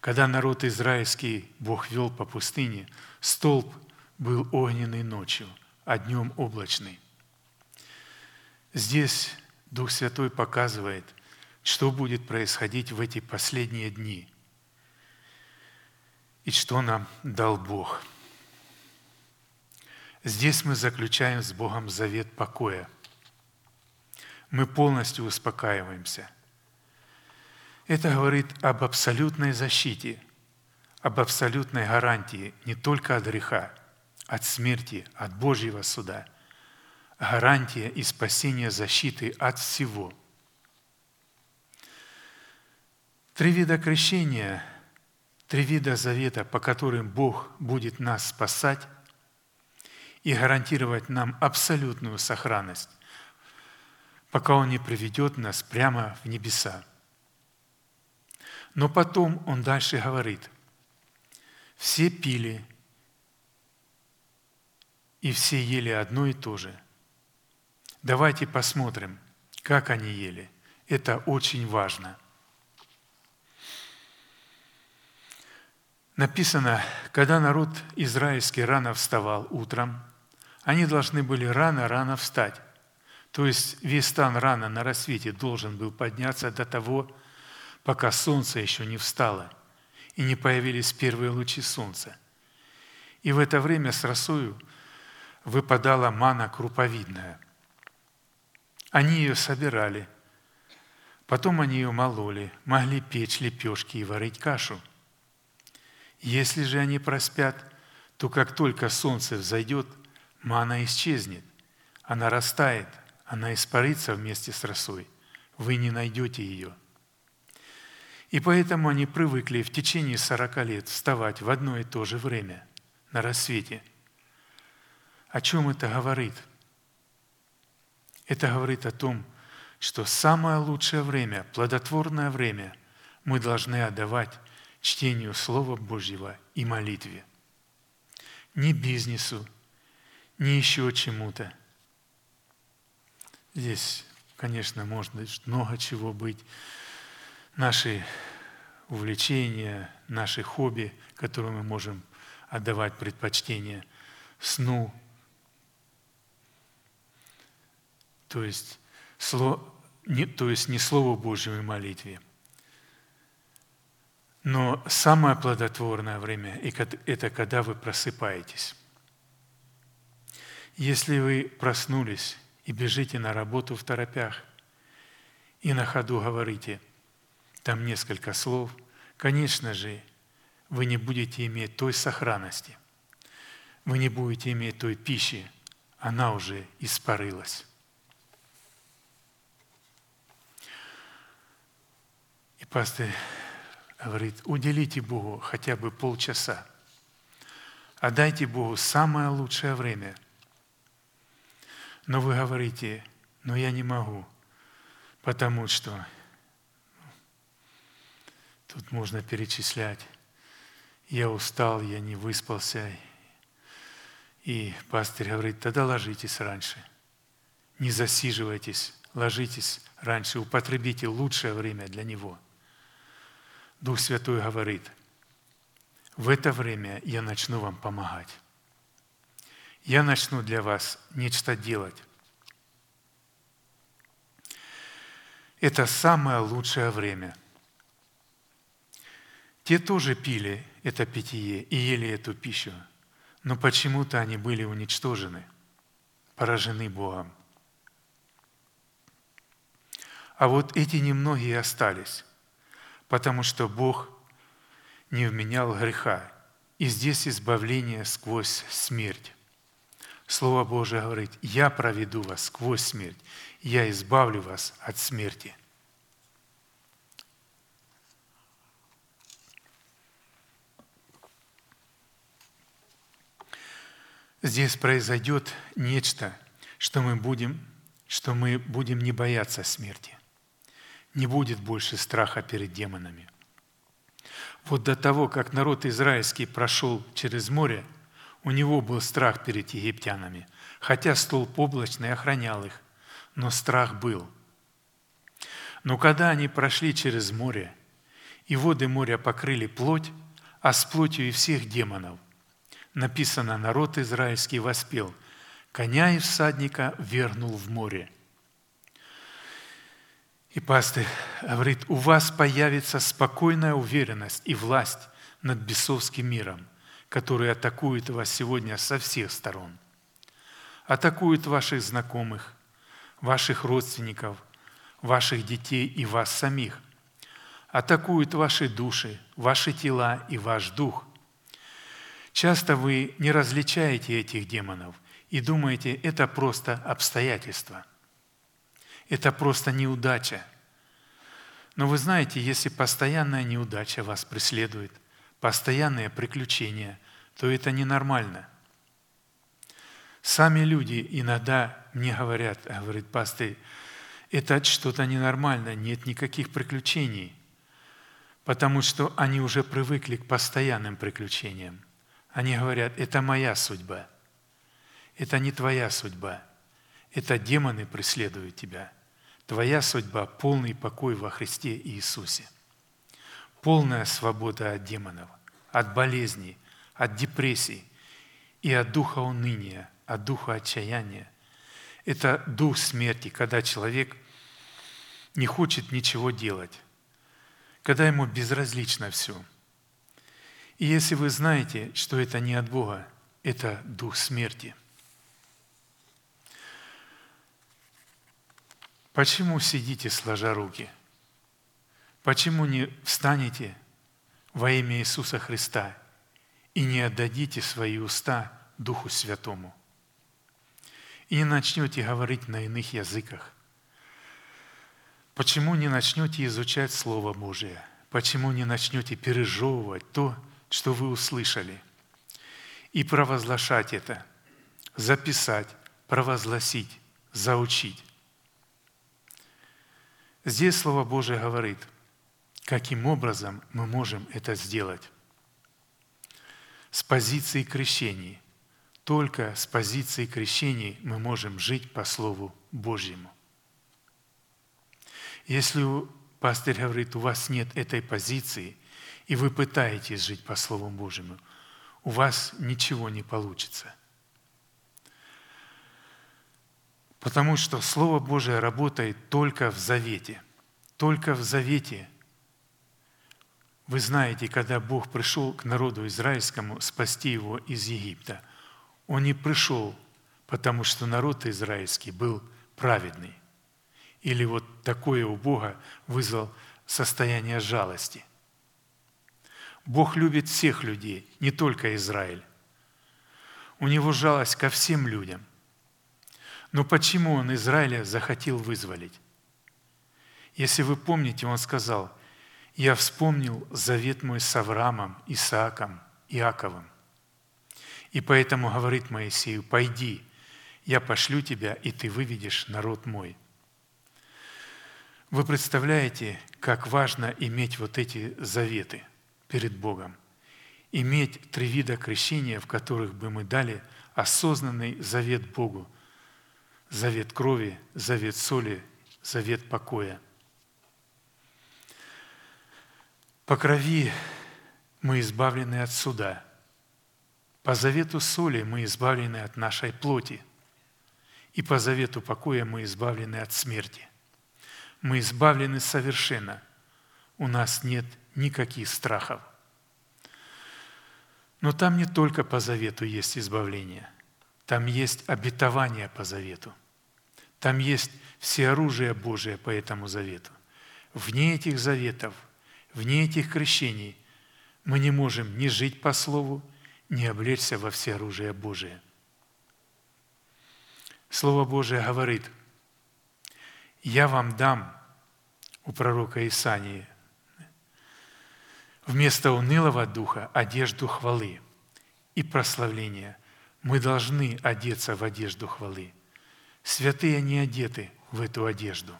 Когда народ израильский Бог вел по пустыне, столб был огненный ночью, а днем облачный. Здесь Дух Святой показывает, что будет происходить в эти последние дни и что нам дал Бог. Здесь мы заключаем с Богом завет покоя. Мы полностью успокаиваемся. Это говорит об абсолютной защите, об абсолютной гарантии не только от греха, от смерти, от Божьего суда, гарантия и спасение защиты от всего. Три вида крещения, три вида завета, по которым Бог будет нас спасать и гарантировать нам абсолютную сохранность, пока Он не приведет нас прямо в небеса. Но потом Он дальше говорит, все пили и все ели одно и то же. Давайте посмотрим, как они ели. Это очень важно. Написано, когда народ израильский рано вставал утром, они должны были рано-рано встать. То есть весь стан рано на рассвете должен был подняться до того, пока солнце еще не встало и не появились первые лучи солнца. И в это время с росою выпадала мана круповидная. Они ее собирали, потом они ее мололи, могли печь лепешки и варить кашу. Если же они проспят, то как только солнце взойдет, мана исчезнет, она растает, она испарится вместе с росой, вы не найдете ее. И поэтому они привыкли в течение сорока лет вставать в одно и то же время, на рассвете – о чем это говорит? Это говорит о том, что самое лучшее время, плодотворное время мы должны отдавать чтению Слова Божьего и молитве. Не бизнесу, не еще чему-то. Здесь, конечно, можно много чего быть. Наши увлечения, наши хобби, которым мы можем отдавать предпочтение сну, то есть, не, то есть не Слову Божьему и молитве. Но самое плодотворное время – это когда вы просыпаетесь. Если вы проснулись и бежите на работу в торопях, и на ходу говорите там несколько слов, конечно же, вы не будете иметь той сохранности, вы не будете иметь той пищи, она уже испарилась. Пастор говорит, уделите Богу хотя бы полчаса. Отдайте Богу самое лучшее время. Но вы говорите, но я не могу, потому что тут можно перечислять. Я устал, я не выспался. И пастор говорит, тогда ложитесь раньше. Не засиживайтесь, ложитесь раньше, употребите лучшее время для него – Дух Святой говорит, в это время я начну вам помогать. Я начну для вас нечто делать. Это самое лучшее время. Те тоже пили это питье и ели эту пищу, но почему-то они были уничтожены, поражены Богом. А вот эти немногие остались потому что Бог не вменял греха. И здесь избавление сквозь смерть. Слово Божие говорит, «Я проведу вас сквозь смерть, я избавлю вас от смерти». Здесь произойдет нечто, что мы будем, что мы будем не бояться смерти не будет больше страха перед демонами. Вот до того, как народ израильский прошел через море, у него был страх перед египтянами, хотя столб облачный охранял их, но страх был. Но когда они прошли через море, и воды моря покрыли плоть, а с плотью и всех демонов. Написано, народ израильский воспел, коня и всадника вернул в море. И пастырь говорит, у вас появится спокойная уверенность и власть над бесовским миром, который атакует вас сегодня со всех сторон. Атакует ваших знакомых, ваших родственников, ваших детей и вас самих. Атакует ваши души, ваши тела и ваш дух. Часто вы не различаете этих демонов и думаете, это просто обстоятельства. Это просто неудача. Но вы знаете, если постоянная неудача вас преследует, постоянные приключения, то это ненормально. Сами люди иногда мне говорят, говорит пастырь, это что-то ненормально, нет никаких приключений, потому что они уже привыкли к постоянным приключениям. Они говорят, это моя судьба, это не твоя судьба, это демоны преследуют тебя. Твоя судьба – полный покой во Христе Иисусе. Полная свобода от демонов, от болезней, от депрессий и от духа уныния, от духа отчаяния. Это дух смерти, когда человек не хочет ничего делать, когда ему безразлично все. И если вы знаете, что это не от Бога, это дух смерти. Почему сидите сложа руки? Почему не встанете во имя Иисуса Христа и не отдадите свои уста Духу Святому? И не начнете говорить на иных языках – Почему не начнете изучать Слово Божие? Почему не начнете пережевывать то, что вы услышали? И провозглашать это, записать, провозгласить, заучить. Здесь Слово Божие говорит, каким образом мы можем это сделать. С позиции крещений. Только с позиции крещений мы можем жить по Слову Божьему. Если пастырь говорит, у вас нет этой позиции, и вы пытаетесь жить по Слову Божьему, у вас ничего не получится. Потому что Слово Божие работает только в завете. Только в завете. Вы знаете, когда Бог пришел к народу израильскому спасти его из Египта, Он не пришел, потому что народ израильский был праведный или вот такое у Бога вызвал состояние жалости. Бог любит всех людей, не только Израиль. У него жалость ко всем людям. Но почему он Израиля захотел вызволить? Если вы помните, он сказал, «Я вспомнил завет мой с Авраамом, Исааком, Иаковом. И поэтому говорит Моисею, «Пойди, я пошлю тебя, и ты выведешь народ мой». Вы представляете, как важно иметь вот эти заветы перед Богом? Иметь три вида крещения, в которых бы мы дали осознанный завет Богу. Завет крови, завет соли, завет покоя. По крови мы избавлены от суда. По завету соли мы избавлены от нашей плоти. И по завету покоя мы избавлены от смерти. Мы избавлены совершенно. У нас нет никаких страхов. Но там не только по завету есть избавление. Там есть обетование по завету. Там есть все оружие Божие по этому завету. Вне этих заветов, вне этих крещений мы не можем ни жить по Слову, ни облечься во все оружие Божие. Слово Божие говорит – я вам дам у пророка Исании вместо унылого духа одежду хвалы и прославления. Мы должны одеться в одежду хвалы. Святые не одеты в эту одежду.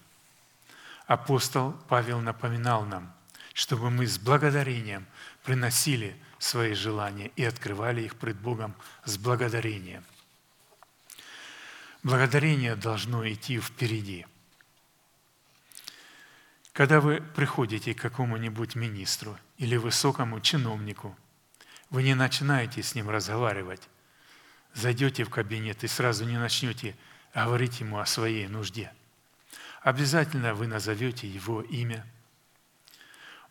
Апостол Павел напоминал нам, чтобы мы с благодарением приносили свои желания и открывали их пред Богом с благодарением. Благодарение должно идти впереди – Когда вы приходите к какому-нибудь министру или высокому чиновнику, вы не начинаете с ним разговаривать, зайдете в кабинет и сразу не начнете говорить ему о своей нужде. Обязательно вы назовете его имя.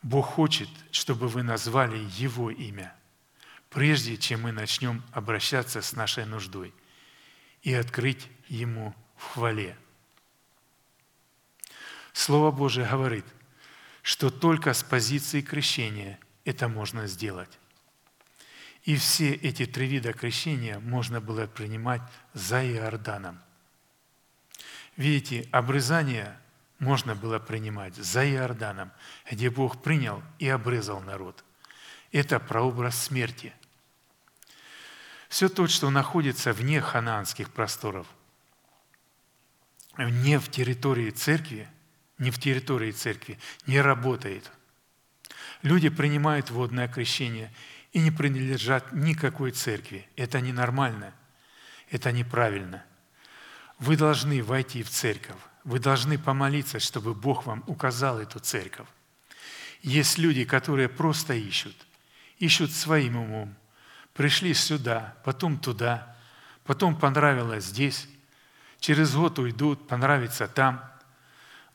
Бог хочет, чтобы вы назвали его имя, прежде чем мы начнем обращаться с нашей нуждой и открыть ему в хвале. Слово Божие говорит, что только с позиции крещения это можно сделать. И все эти три вида крещения можно было принимать за Иорданом. Видите, обрезание можно было принимать за Иорданом, где Бог принял и обрезал народ. Это прообраз смерти. Все то, что находится вне ханаанских просторов, не в территории церкви – не в территории церкви, не работает. Люди принимают водное крещение и не принадлежат никакой церкви. Это ненормально, это неправильно. Вы должны войти в церковь, вы должны помолиться, чтобы Бог вам указал эту церковь. Есть люди, которые просто ищут, ищут своим умом. Пришли сюда, потом туда, потом понравилось здесь, через год уйдут, понравится там –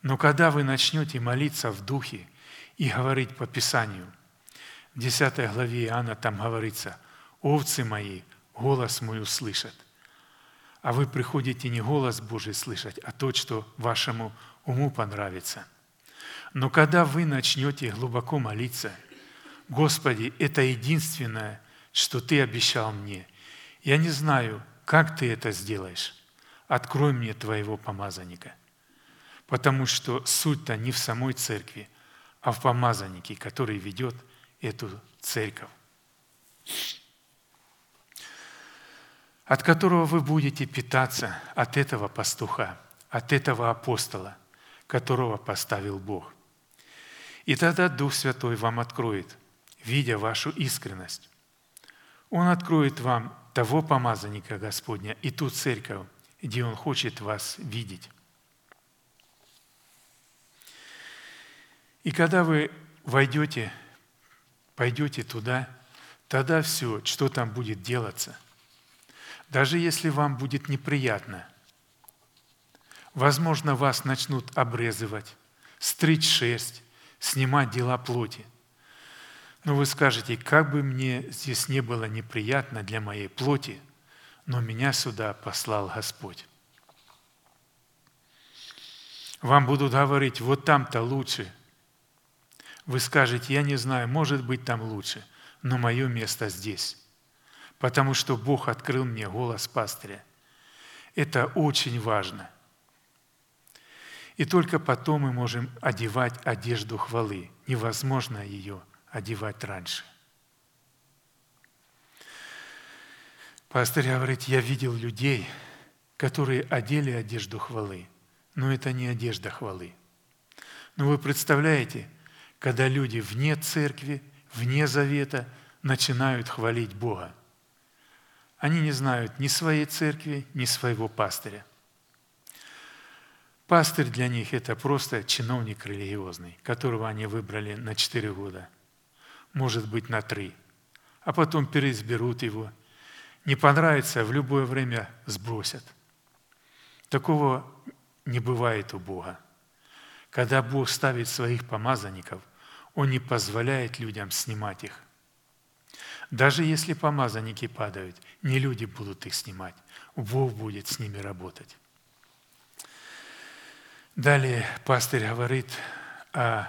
но когда вы начнете молиться в духе и говорить по Писанию, в 10 главе Иоанна там говорится, «Овцы мои голос мой услышат». А вы приходите не голос Божий слышать, а то, что вашему уму понравится. Но когда вы начнете глубоко молиться, «Господи, это единственное, что Ты обещал мне. Я не знаю, как Ты это сделаешь. Открой мне Твоего помазанника». Потому что суть-то не в самой церкви, а в помазаннике, который ведет эту церковь, от которого вы будете питаться, от этого пастуха, от этого апостола, которого поставил Бог. И тогда Дух Святой вам откроет, видя вашу искренность. Он откроет вам того помазанника Господня и ту церковь, где Он хочет вас видеть. И когда вы войдете, пойдете туда, тогда все, что там будет делаться, даже если вам будет неприятно, возможно, вас начнут обрезывать, стричь шерсть, снимать дела плоти. Но вы скажете, как бы мне здесь не было неприятно для моей плоти, но меня сюда послал Господь. Вам будут говорить, вот там-то лучше – вы скажете, я не знаю, может быть там лучше, но мое место здесь, потому что Бог открыл мне голос пастыря. Это очень важно. И только потом мы можем одевать одежду хвалы. Невозможно ее одевать раньше. Пастор говорит, я видел людей, которые одели одежду хвалы, но это не одежда хвалы. Но вы представляете, когда люди вне церкви, вне завета начинают хвалить Бога. Они не знают ни своей церкви, ни своего пастыря. Пастырь для них – это просто чиновник религиозный, которого они выбрали на четыре года, может быть, на три, а потом переизберут его. Не понравится, в любое время сбросят. Такого не бывает у Бога. Когда Бог ставит своих помазанников, Он не позволяет людям снимать их. Даже если помазанники падают, не люди будут их снимать, Бог будет с ними работать. Далее пастырь говорит о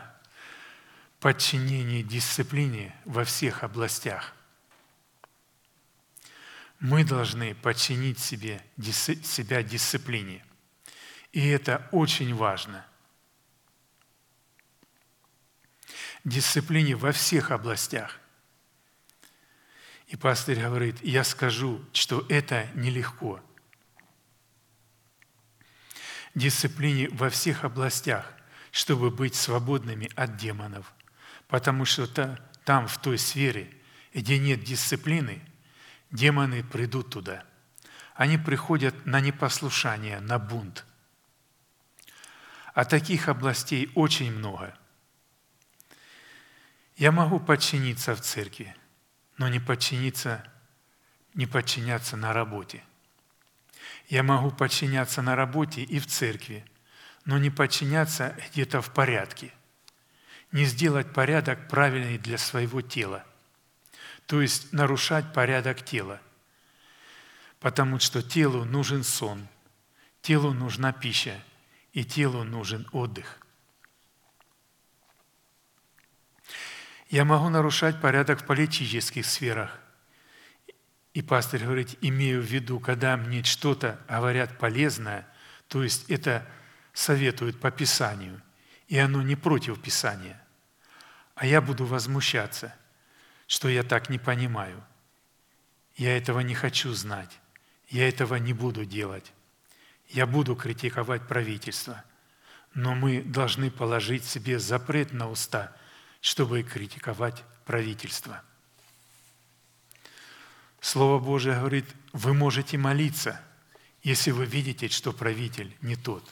подчинении дисциплине во всех областях. Мы должны подчинить себе, себя дисциплине. И это очень важно – дисциплине во всех областях. И пастырь говорит, я скажу, что это нелегко. Дисциплине во всех областях, чтобы быть свободными от демонов. Потому что там, в той сфере, где нет дисциплины, демоны придут туда. Они приходят на непослушание, на бунт. А таких областей очень много. Я могу подчиниться в церкви, но не подчиниться, не подчиняться на работе. Я могу подчиняться на работе и в церкви, но не подчиняться где-то в порядке. Не сделать порядок правильный для своего тела. То есть нарушать порядок тела. Потому что телу нужен сон, телу нужна пища, и телу нужен отдых. Я могу нарушать порядок в политических сферах. И пастор говорит, имею в виду, когда мне что-то говорят полезное, то есть это советуют по Писанию, и оно не против Писания, а я буду возмущаться, что я так не понимаю. Я этого не хочу знать, я этого не буду делать. Я буду критиковать правительство, но мы должны положить себе запрет на уста – чтобы критиковать правительство. Слово Божие говорит, вы можете молиться, если вы видите, что правитель не тот,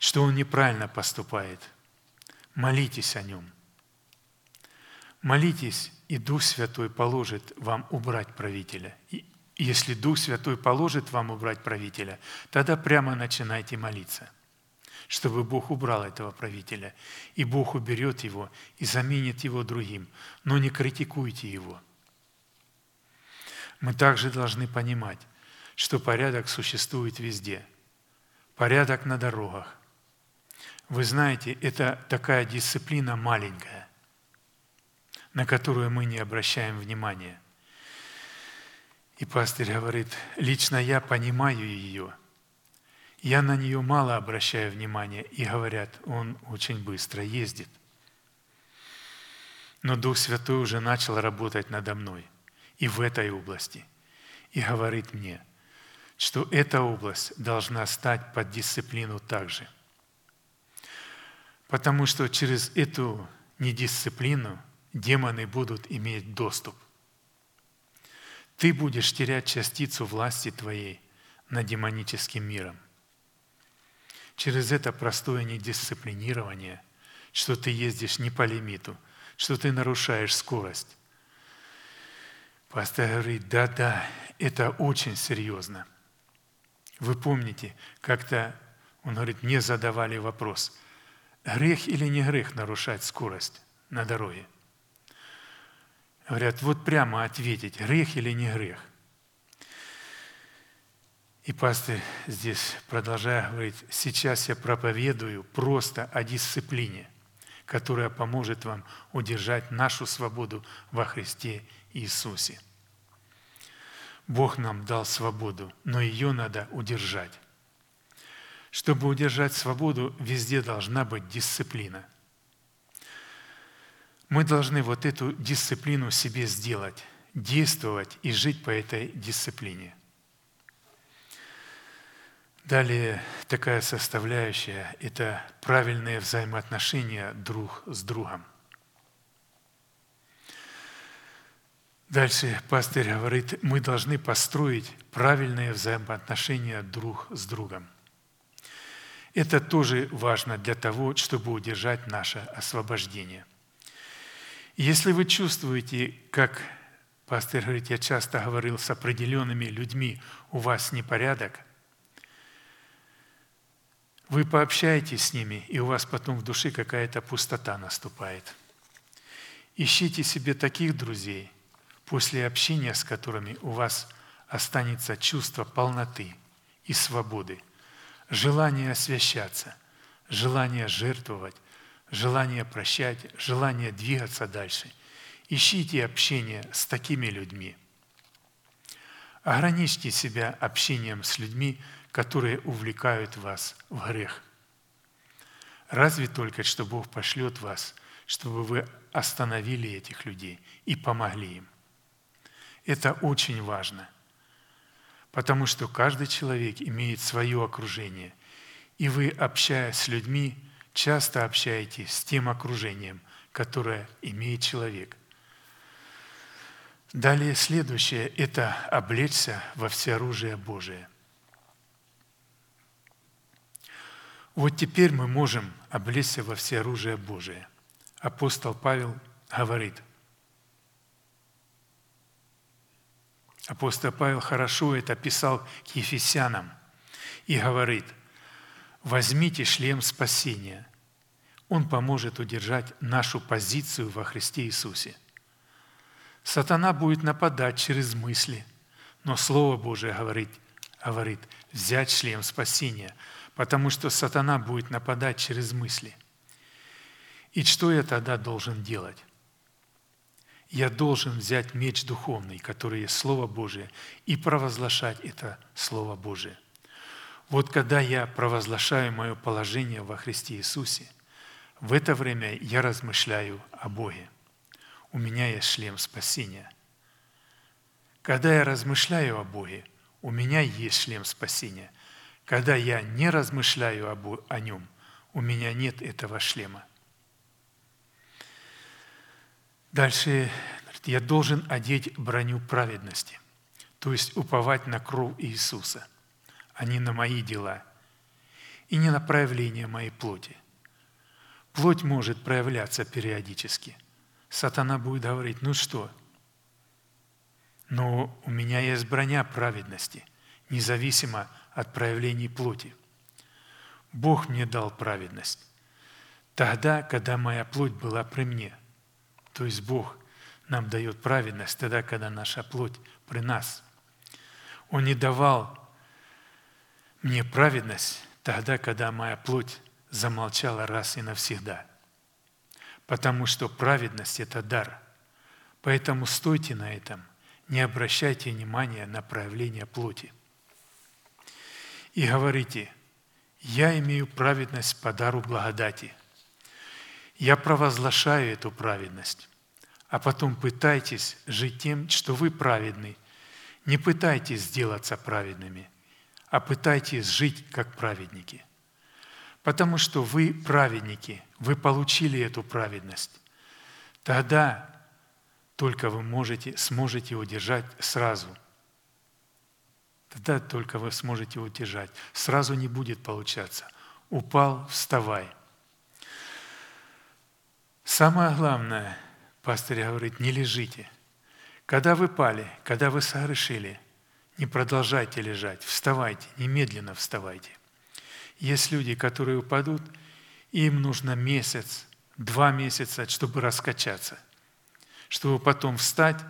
что он неправильно поступает. Молитесь о нем. Молитесь, и Дух Святой положит вам убрать правителя. И если Дух Святой положит вам убрать правителя, тогда прямо начинайте молиться – чтобы Бог убрал этого правителя. И Бог уберет его и заменит его другим. Но не критикуйте его. Мы также должны понимать, что порядок существует везде. Порядок на дорогах. Вы знаете, это такая дисциплина маленькая, на которую мы не обращаем внимания. И пастырь говорит, лично я понимаю ее – я на нее мало обращаю внимания, и говорят, он очень быстро ездит. Но Дух Святой уже начал работать надо мной и в этой области, и говорит мне, что эта область должна стать под дисциплину также. Потому что через эту недисциплину демоны будут иметь доступ. Ты будешь терять частицу власти твоей над демоническим миром – через это простое недисциплинирование, что ты ездишь не по лимиту, что ты нарушаешь скорость. Пастор говорит, да-да, это очень серьезно. Вы помните, как-то он говорит, мне задавали вопрос, грех или не грех нарушать скорость на дороге? Говорят, вот прямо ответить, грех или не грех. И пастор здесь, продолжая, говорит, сейчас я проповедую просто о дисциплине, которая поможет вам удержать нашу свободу во Христе Иисусе. Бог нам дал свободу, но ее надо удержать. Чтобы удержать свободу, везде должна быть дисциплина. Мы должны вот эту дисциплину себе сделать, действовать и жить по этой дисциплине. Далее такая составляющая – это правильные взаимоотношения друг с другом. Дальше пастырь говорит, мы должны построить правильные взаимоотношения друг с другом. Это тоже важно для того, чтобы удержать наше освобождение. Если вы чувствуете, как пастор говорит, я часто говорил с определенными людьми, у вас непорядок – вы пообщаетесь с ними, и у вас потом в душе какая-то пустота наступает. Ищите себе таких друзей, после общения с которыми у вас останется чувство полноты и свободы, желание освящаться, желание жертвовать, желание прощать, желание двигаться дальше. Ищите общение с такими людьми. Ограничьте себя общением с людьми, которые увлекают вас в грех. Разве только, что Бог пошлет вас, чтобы вы остановили этих людей и помогли им. Это очень важно, потому что каждый человек имеет свое окружение, и вы, общаясь с людьми, часто общаетесь с тем окружением, которое имеет человек. Далее следующее – это облечься во всеоружие Божие – Вот теперь мы можем облечься во все оружие Божие. Апостол Павел говорит, апостол Павел хорошо это писал к Ефесянам и говорит, возьмите шлем спасения. Он поможет удержать нашу позицию во Христе Иисусе. Сатана будет нападать через мысли, но Слово Божие говорит, говорит взять шлем спасения – потому что сатана будет нападать через мысли. И что я тогда должен делать? Я должен взять меч духовный, который есть Слово Божие, и провозглашать это Слово Божие. Вот когда я провозглашаю мое положение во Христе Иисусе, в это время я размышляю о Боге. У меня есть шлем спасения. Когда я размышляю о Боге, у меня есть шлем спасения – когда я не размышляю об, о нем, у меня нет этого шлема. Дальше я должен одеть броню праведности, то есть уповать на кровь Иисуса, а не на мои дела и не на проявление моей плоти. Плоть может проявляться периодически. Сатана будет говорить, ну что, но у меня есть броня праведности, независимо от проявлений плоти. Бог мне дал праведность. Тогда, когда моя плоть была при мне. То есть Бог нам дает праведность тогда, когда наша плоть при нас. Он не давал мне праведность тогда, когда моя плоть замолчала раз и навсегда. Потому что праведность – это дар. Поэтому стойте на этом, не обращайте внимания на проявление плоти – и говорите, я имею праведность по дару благодати. Я провозглашаю эту праведность. А потом пытайтесь жить тем, что вы праведны. Не пытайтесь сделаться праведными, а пытайтесь жить как праведники. Потому что вы праведники, вы получили эту праведность. Тогда только вы можете, сможете удержать сразу – Тогда только вы сможете удержать. Сразу не будет получаться. Упал, вставай. Самое главное, пастор говорит, не лежите. Когда вы пали, когда вы согрешили, не продолжайте лежать, вставайте, немедленно вставайте. Есть люди, которые упадут, им нужно месяц, два месяца, чтобы раскачаться, чтобы потом встать,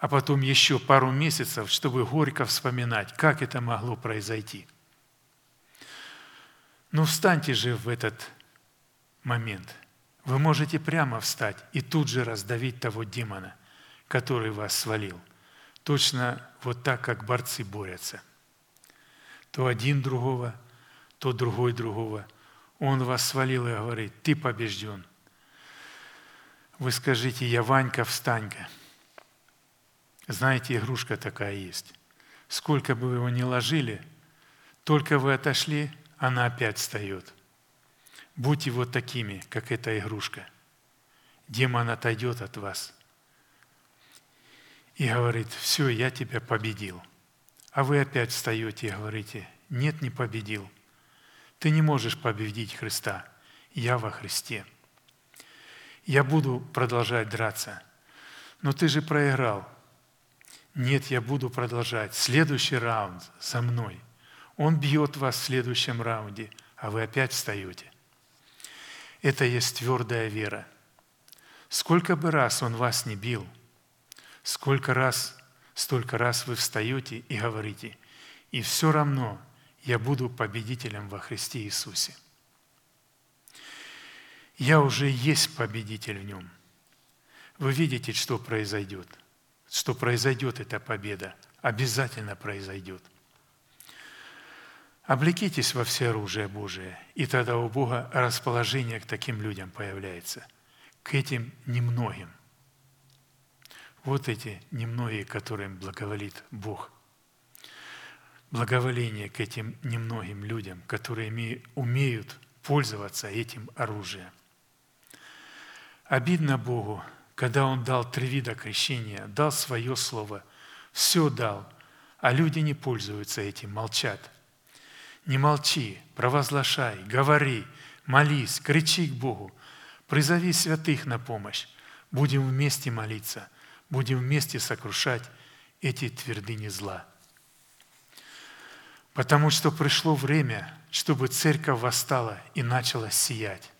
а потом еще пару месяцев, чтобы горько вспоминать, как это могло произойти. Ну встаньте же в этот момент. Вы можете прямо встать и тут же раздавить того демона, который вас свалил. Точно вот так, как борцы борются. То один другого, то другой другого. Он вас свалил и говорит, ты побежден. Вы скажите, я Ванька, встань-ка. Знаете, игрушка такая есть. Сколько бы вы его ни ложили, только вы отошли, она опять встает. Будьте вот такими, как эта игрушка. Демон отойдет от вас и говорит, все, я тебя победил. А вы опять встаете и говорите, нет, не победил. Ты не можешь победить Христа. Я во Христе. Я буду продолжать драться. Но ты же проиграл. Нет, я буду продолжать. Следующий раунд за мной. Он бьет вас в следующем раунде, а вы опять встаете. Это есть твердая вера. Сколько бы раз он вас не бил, сколько раз, столько раз вы встаете и говорите, и все равно я буду победителем во Христе Иисусе. Я уже есть победитель в нем. Вы видите, что произойдет – что произойдет эта победа. Обязательно произойдет. Облекитесь во все оружие Божие, и тогда у Бога расположение к таким людям появляется, к этим немногим. Вот эти немногие, которым благоволит Бог. Благоволение к этим немногим людям, которые умеют пользоваться этим оружием. Обидно Богу, когда Он дал три вида крещения, дал свое слово, все дал, а люди не пользуются этим, молчат. Не молчи, провозглашай, говори, молись, кричи к Богу, призови святых на помощь. Будем вместе молиться, будем вместе сокрушать эти твердыни зла. Потому что пришло время, чтобы церковь восстала и начала сиять.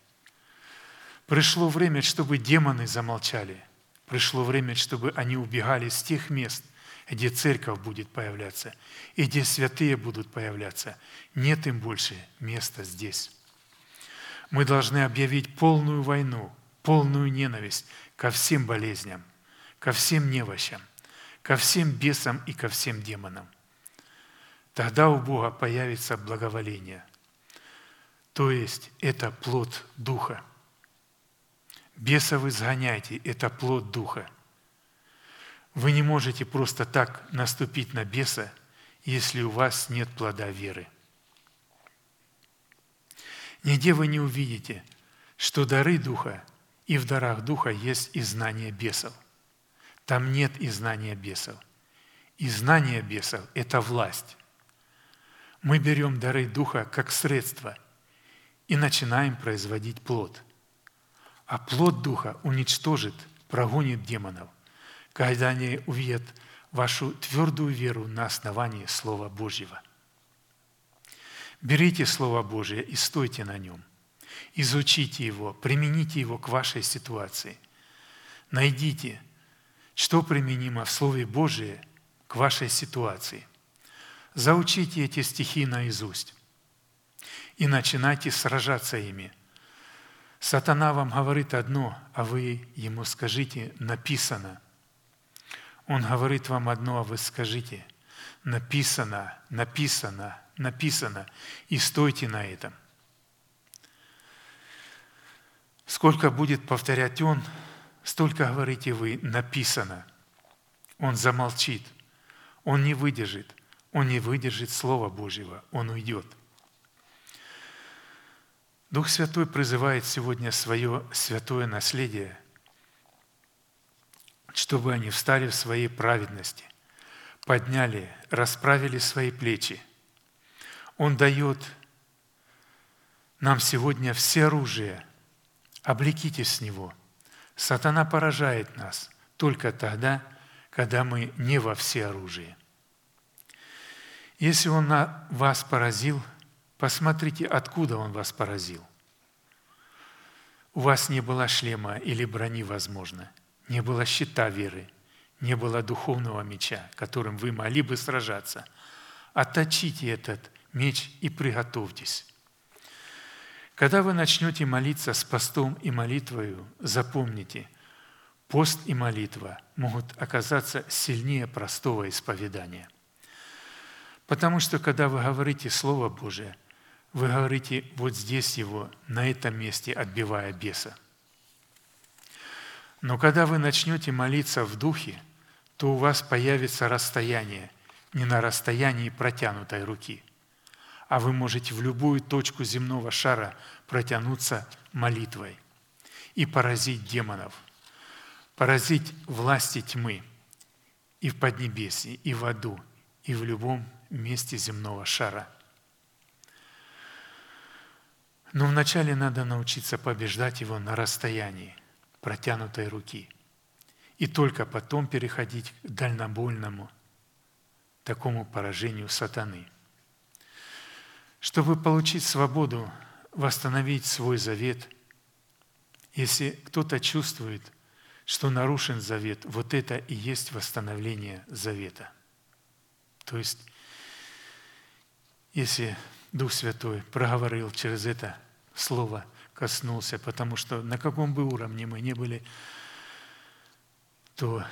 Пришло время, чтобы демоны замолчали. Пришло время, чтобы они убегали с тех мест, где церковь будет появляться и где святые будут появляться. Нет им больше места здесь. Мы должны объявить полную войну, полную ненависть ко всем болезням, ко всем невощам, ко всем бесам и ко всем демонам. Тогда у Бога появится благоволение. То есть это плод Духа. Бесов изгоняйте, это плод Духа. Вы не можете просто так наступить на беса, если у вас нет плода веры. Нигде вы не увидите, что дары Духа и в дарах Духа есть и знание бесов. Там нет и знания бесов. И знание бесов – это власть. Мы берем дары Духа как средство и начинаем производить плод. А плод Духа уничтожит, прогонит демонов, когда они увидят вашу твердую веру на основании Слова Божьего. Берите Слово Божье и стойте на нем. Изучите его, примените его к вашей ситуации. Найдите, что применимо в Слове Божье к вашей ситуации. Заучите эти стихи наизусть и начинайте сражаться ими. Сатана вам говорит одно, а вы ему скажите «написано». Он говорит вам одно, а вы скажите «написано, написано, написано» и стойте на этом. Сколько будет повторять он, столько говорите вы «написано». Он замолчит, он не выдержит, он не выдержит Слова Божьего, он уйдет. Дух Святой призывает сегодня свое святое наследие, чтобы они встали в своей праведности, подняли, расправили свои плечи. Он дает нам сегодня все оружие, облекитесь с него. Сатана поражает нас только тогда, когда мы не во всеоружии. Если Он вас поразил, посмотрите, откуда Он вас поразил. У вас не было шлема или брони, возможно, не было щита веры, не было духовного меча, которым вы могли бы сражаться. Отточите этот меч и приготовьтесь. Когда вы начнете молиться с постом и молитвою, запомните, пост и молитва могут оказаться сильнее простого исповедания – Потому что когда вы говорите Слово Божие, вы говорите вот здесь его, на этом месте, отбивая беса. Но когда вы начнете молиться в духе, то у вас появится расстояние, не на расстоянии протянутой руки, а вы можете в любую точку земного шара протянуться молитвой и поразить демонов, поразить власти тьмы и в Поднебесье, и в аду, и в любом месте земного шара. Но вначале надо научиться побеждать его на расстоянии протянутой руки. И только потом переходить к дальнобольному такому поражению сатаны. Чтобы получить свободу, восстановить свой завет, если кто-то чувствует, что нарушен завет, вот это и есть восстановление завета. То есть если Дух Святой проговорил через это слово, коснулся, потому что на каком бы уровне мы ни были, то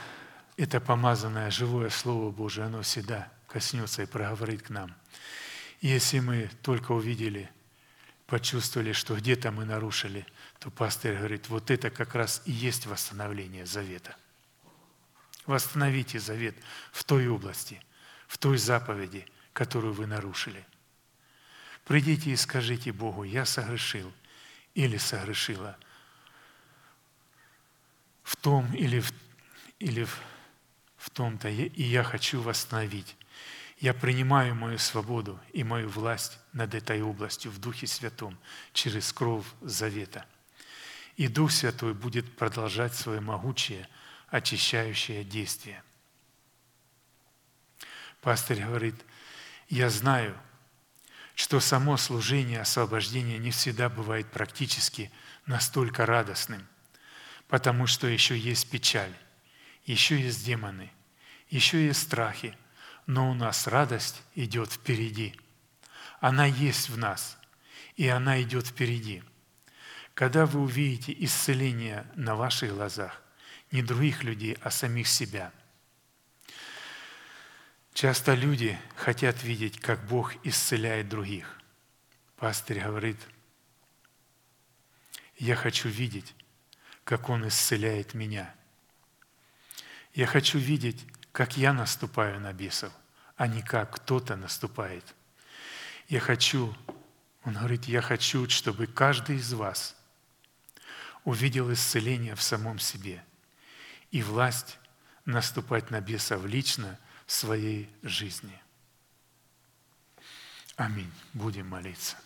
это помазанное живое Слово Божие, оно всегда коснется и проговорит к нам. Если мы только увидели, почувствовали, что где-то мы нарушили, то пастор говорит, вот это как раз и есть восстановление завета. Восстановите завет в той области, в той заповеди, которую вы нарушили. Придите и скажите Богу, я согрешил или согрешила в том или в, или в, в том-то, и я хочу восстановить. Я принимаю мою свободу и мою власть над этой областью в Духе Святом через кровь завета. И Дух Святой будет продолжать свое могучее, очищающее действие. Пастырь говорит, я знаю, что само служение освобождения не всегда бывает практически настолько радостным, потому что еще есть печаль, еще есть демоны, еще есть страхи, но у нас радость идет впереди. Она есть в нас, и она идет впереди. Когда вы увидите исцеление на ваших глазах, не других людей, а самих себя. Часто люди хотят видеть, как Бог исцеляет других. Пастырь говорит, я хочу видеть, как Он исцеляет меня. Я хочу видеть, как я наступаю на бесов, а не как кто-то наступает. Я хочу, он говорит, я хочу, чтобы каждый из вас увидел исцеление в самом себе и власть наступать на бесов лично своей жизни. Аминь. Будем молиться.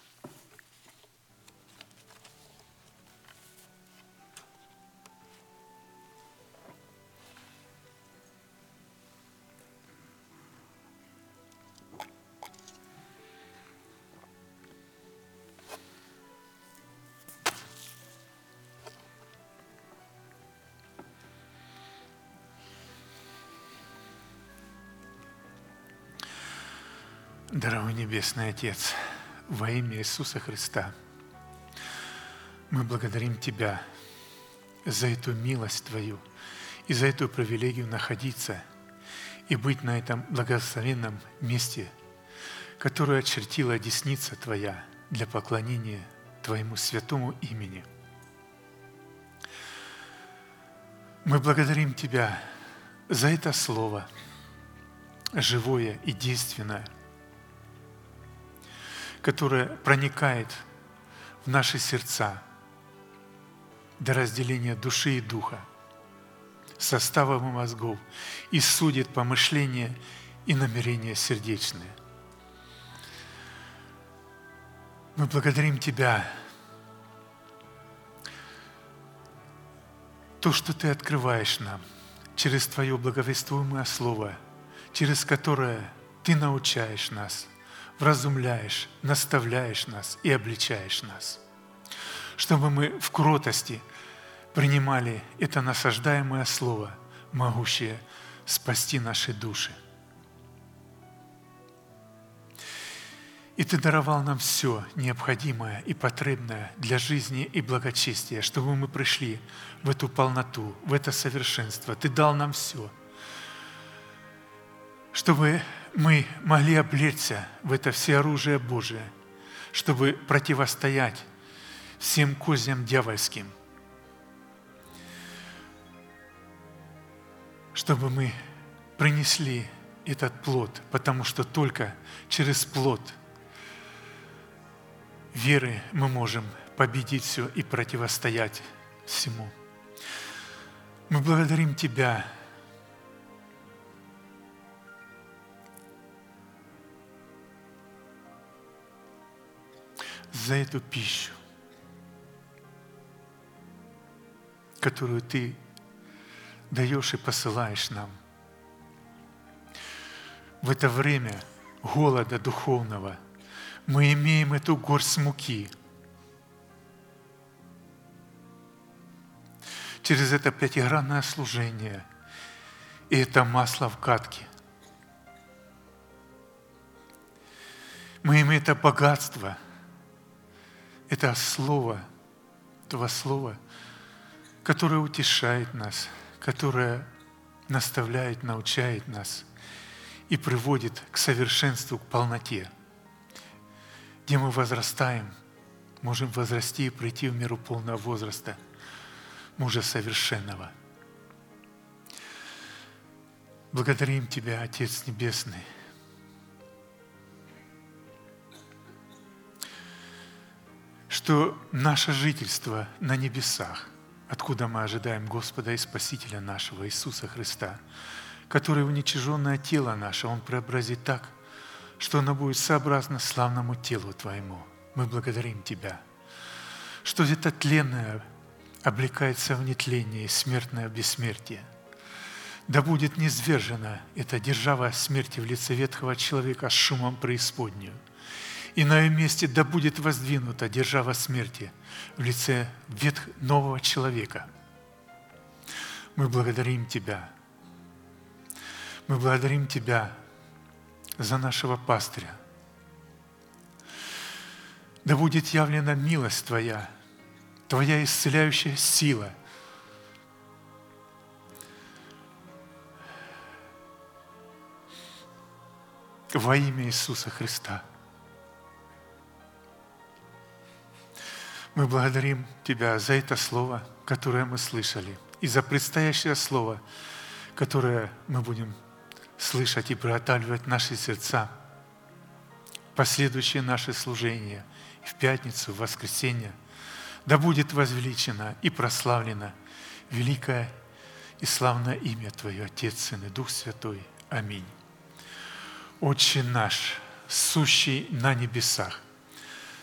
Дорогой Небесный Отец, во имя Иисуса Христа, мы благодарим Тебя за эту милость Твою и за эту привилегию находиться и быть на этом благословенном месте, которое очертила десница Твоя для поклонения Твоему святому имени. Мы благодарим Тебя за это Слово, живое и действенное – которая проникает в наши сердца до разделения души и духа, состава мозгов и судит помышления и намерения сердечные. Мы благодарим Тебя то, что Ты открываешь нам через Твое благовествуемое Слово, через которое Ты научаешь нас – вразумляешь, наставляешь нас и обличаешь нас, чтобы мы в кротости принимали это насаждаемое Слово, могущее спасти наши души. И Ты даровал нам все необходимое и потребное для жизни и благочестия, чтобы мы пришли в эту полноту, в это совершенство. Ты дал нам все, чтобы мы могли облечься в это все оружие Божие, чтобы противостоять всем козням дьявольским, чтобы мы принесли этот плод, потому что только через плод веры мы можем победить все и противостоять всему. Мы благодарим Тебя за эту пищу, которую Ты даешь и посылаешь нам. В это время голода духовного мы имеем эту горсть муки. Через это пятигранное служение и это масло в катке. Мы имеем это богатство – это Слово, Два Слова, которое утешает нас, которое наставляет, научает нас и приводит к совершенству, к полноте, где мы возрастаем, можем возрасти и прийти в меру полного возраста мужа совершенного. Благодарим Тебя, Отец Небесный, что наше жительство на небесах, откуда мы ожидаем Господа и Спасителя нашего Иисуса Христа, который уничиженное тело наше Он преобразит так, что оно будет сообразно славному телу Твоему. Мы благодарим Тебя, что это тленное облекается в нетление и смертное в бессмертие. Да будет низвержена эта держава смерти в лице ветхого человека с шумом преисподнюю. И на ее месте да будет воздвинута держава смерти в лице ветх нового человека. Мы благодарим Тебя. Мы благодарим Тебя за нашего пастыря. Да будет явлена милость Твоя, Твоя исцеляющая сила – во имя Иисуса Христа. Мы благодарим Тебя за это слово, которое мы слышали, и за предстоящее слово, которое мы будем слышать и приготавливать наши сердца, последующее наше служение в пятницу, в воскресенье, да будет возвеличено и прославлено великое и славное имя Твое, Отец, Сын и Дух Святой. Аминь. Отче наш, сущий на небесах,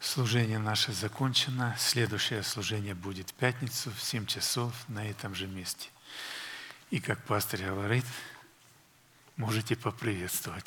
Служение наше закончено. Следующее служение будет в пятницу в 7 часов на этом же месте. И как пастор говорит, можете поприветствовать.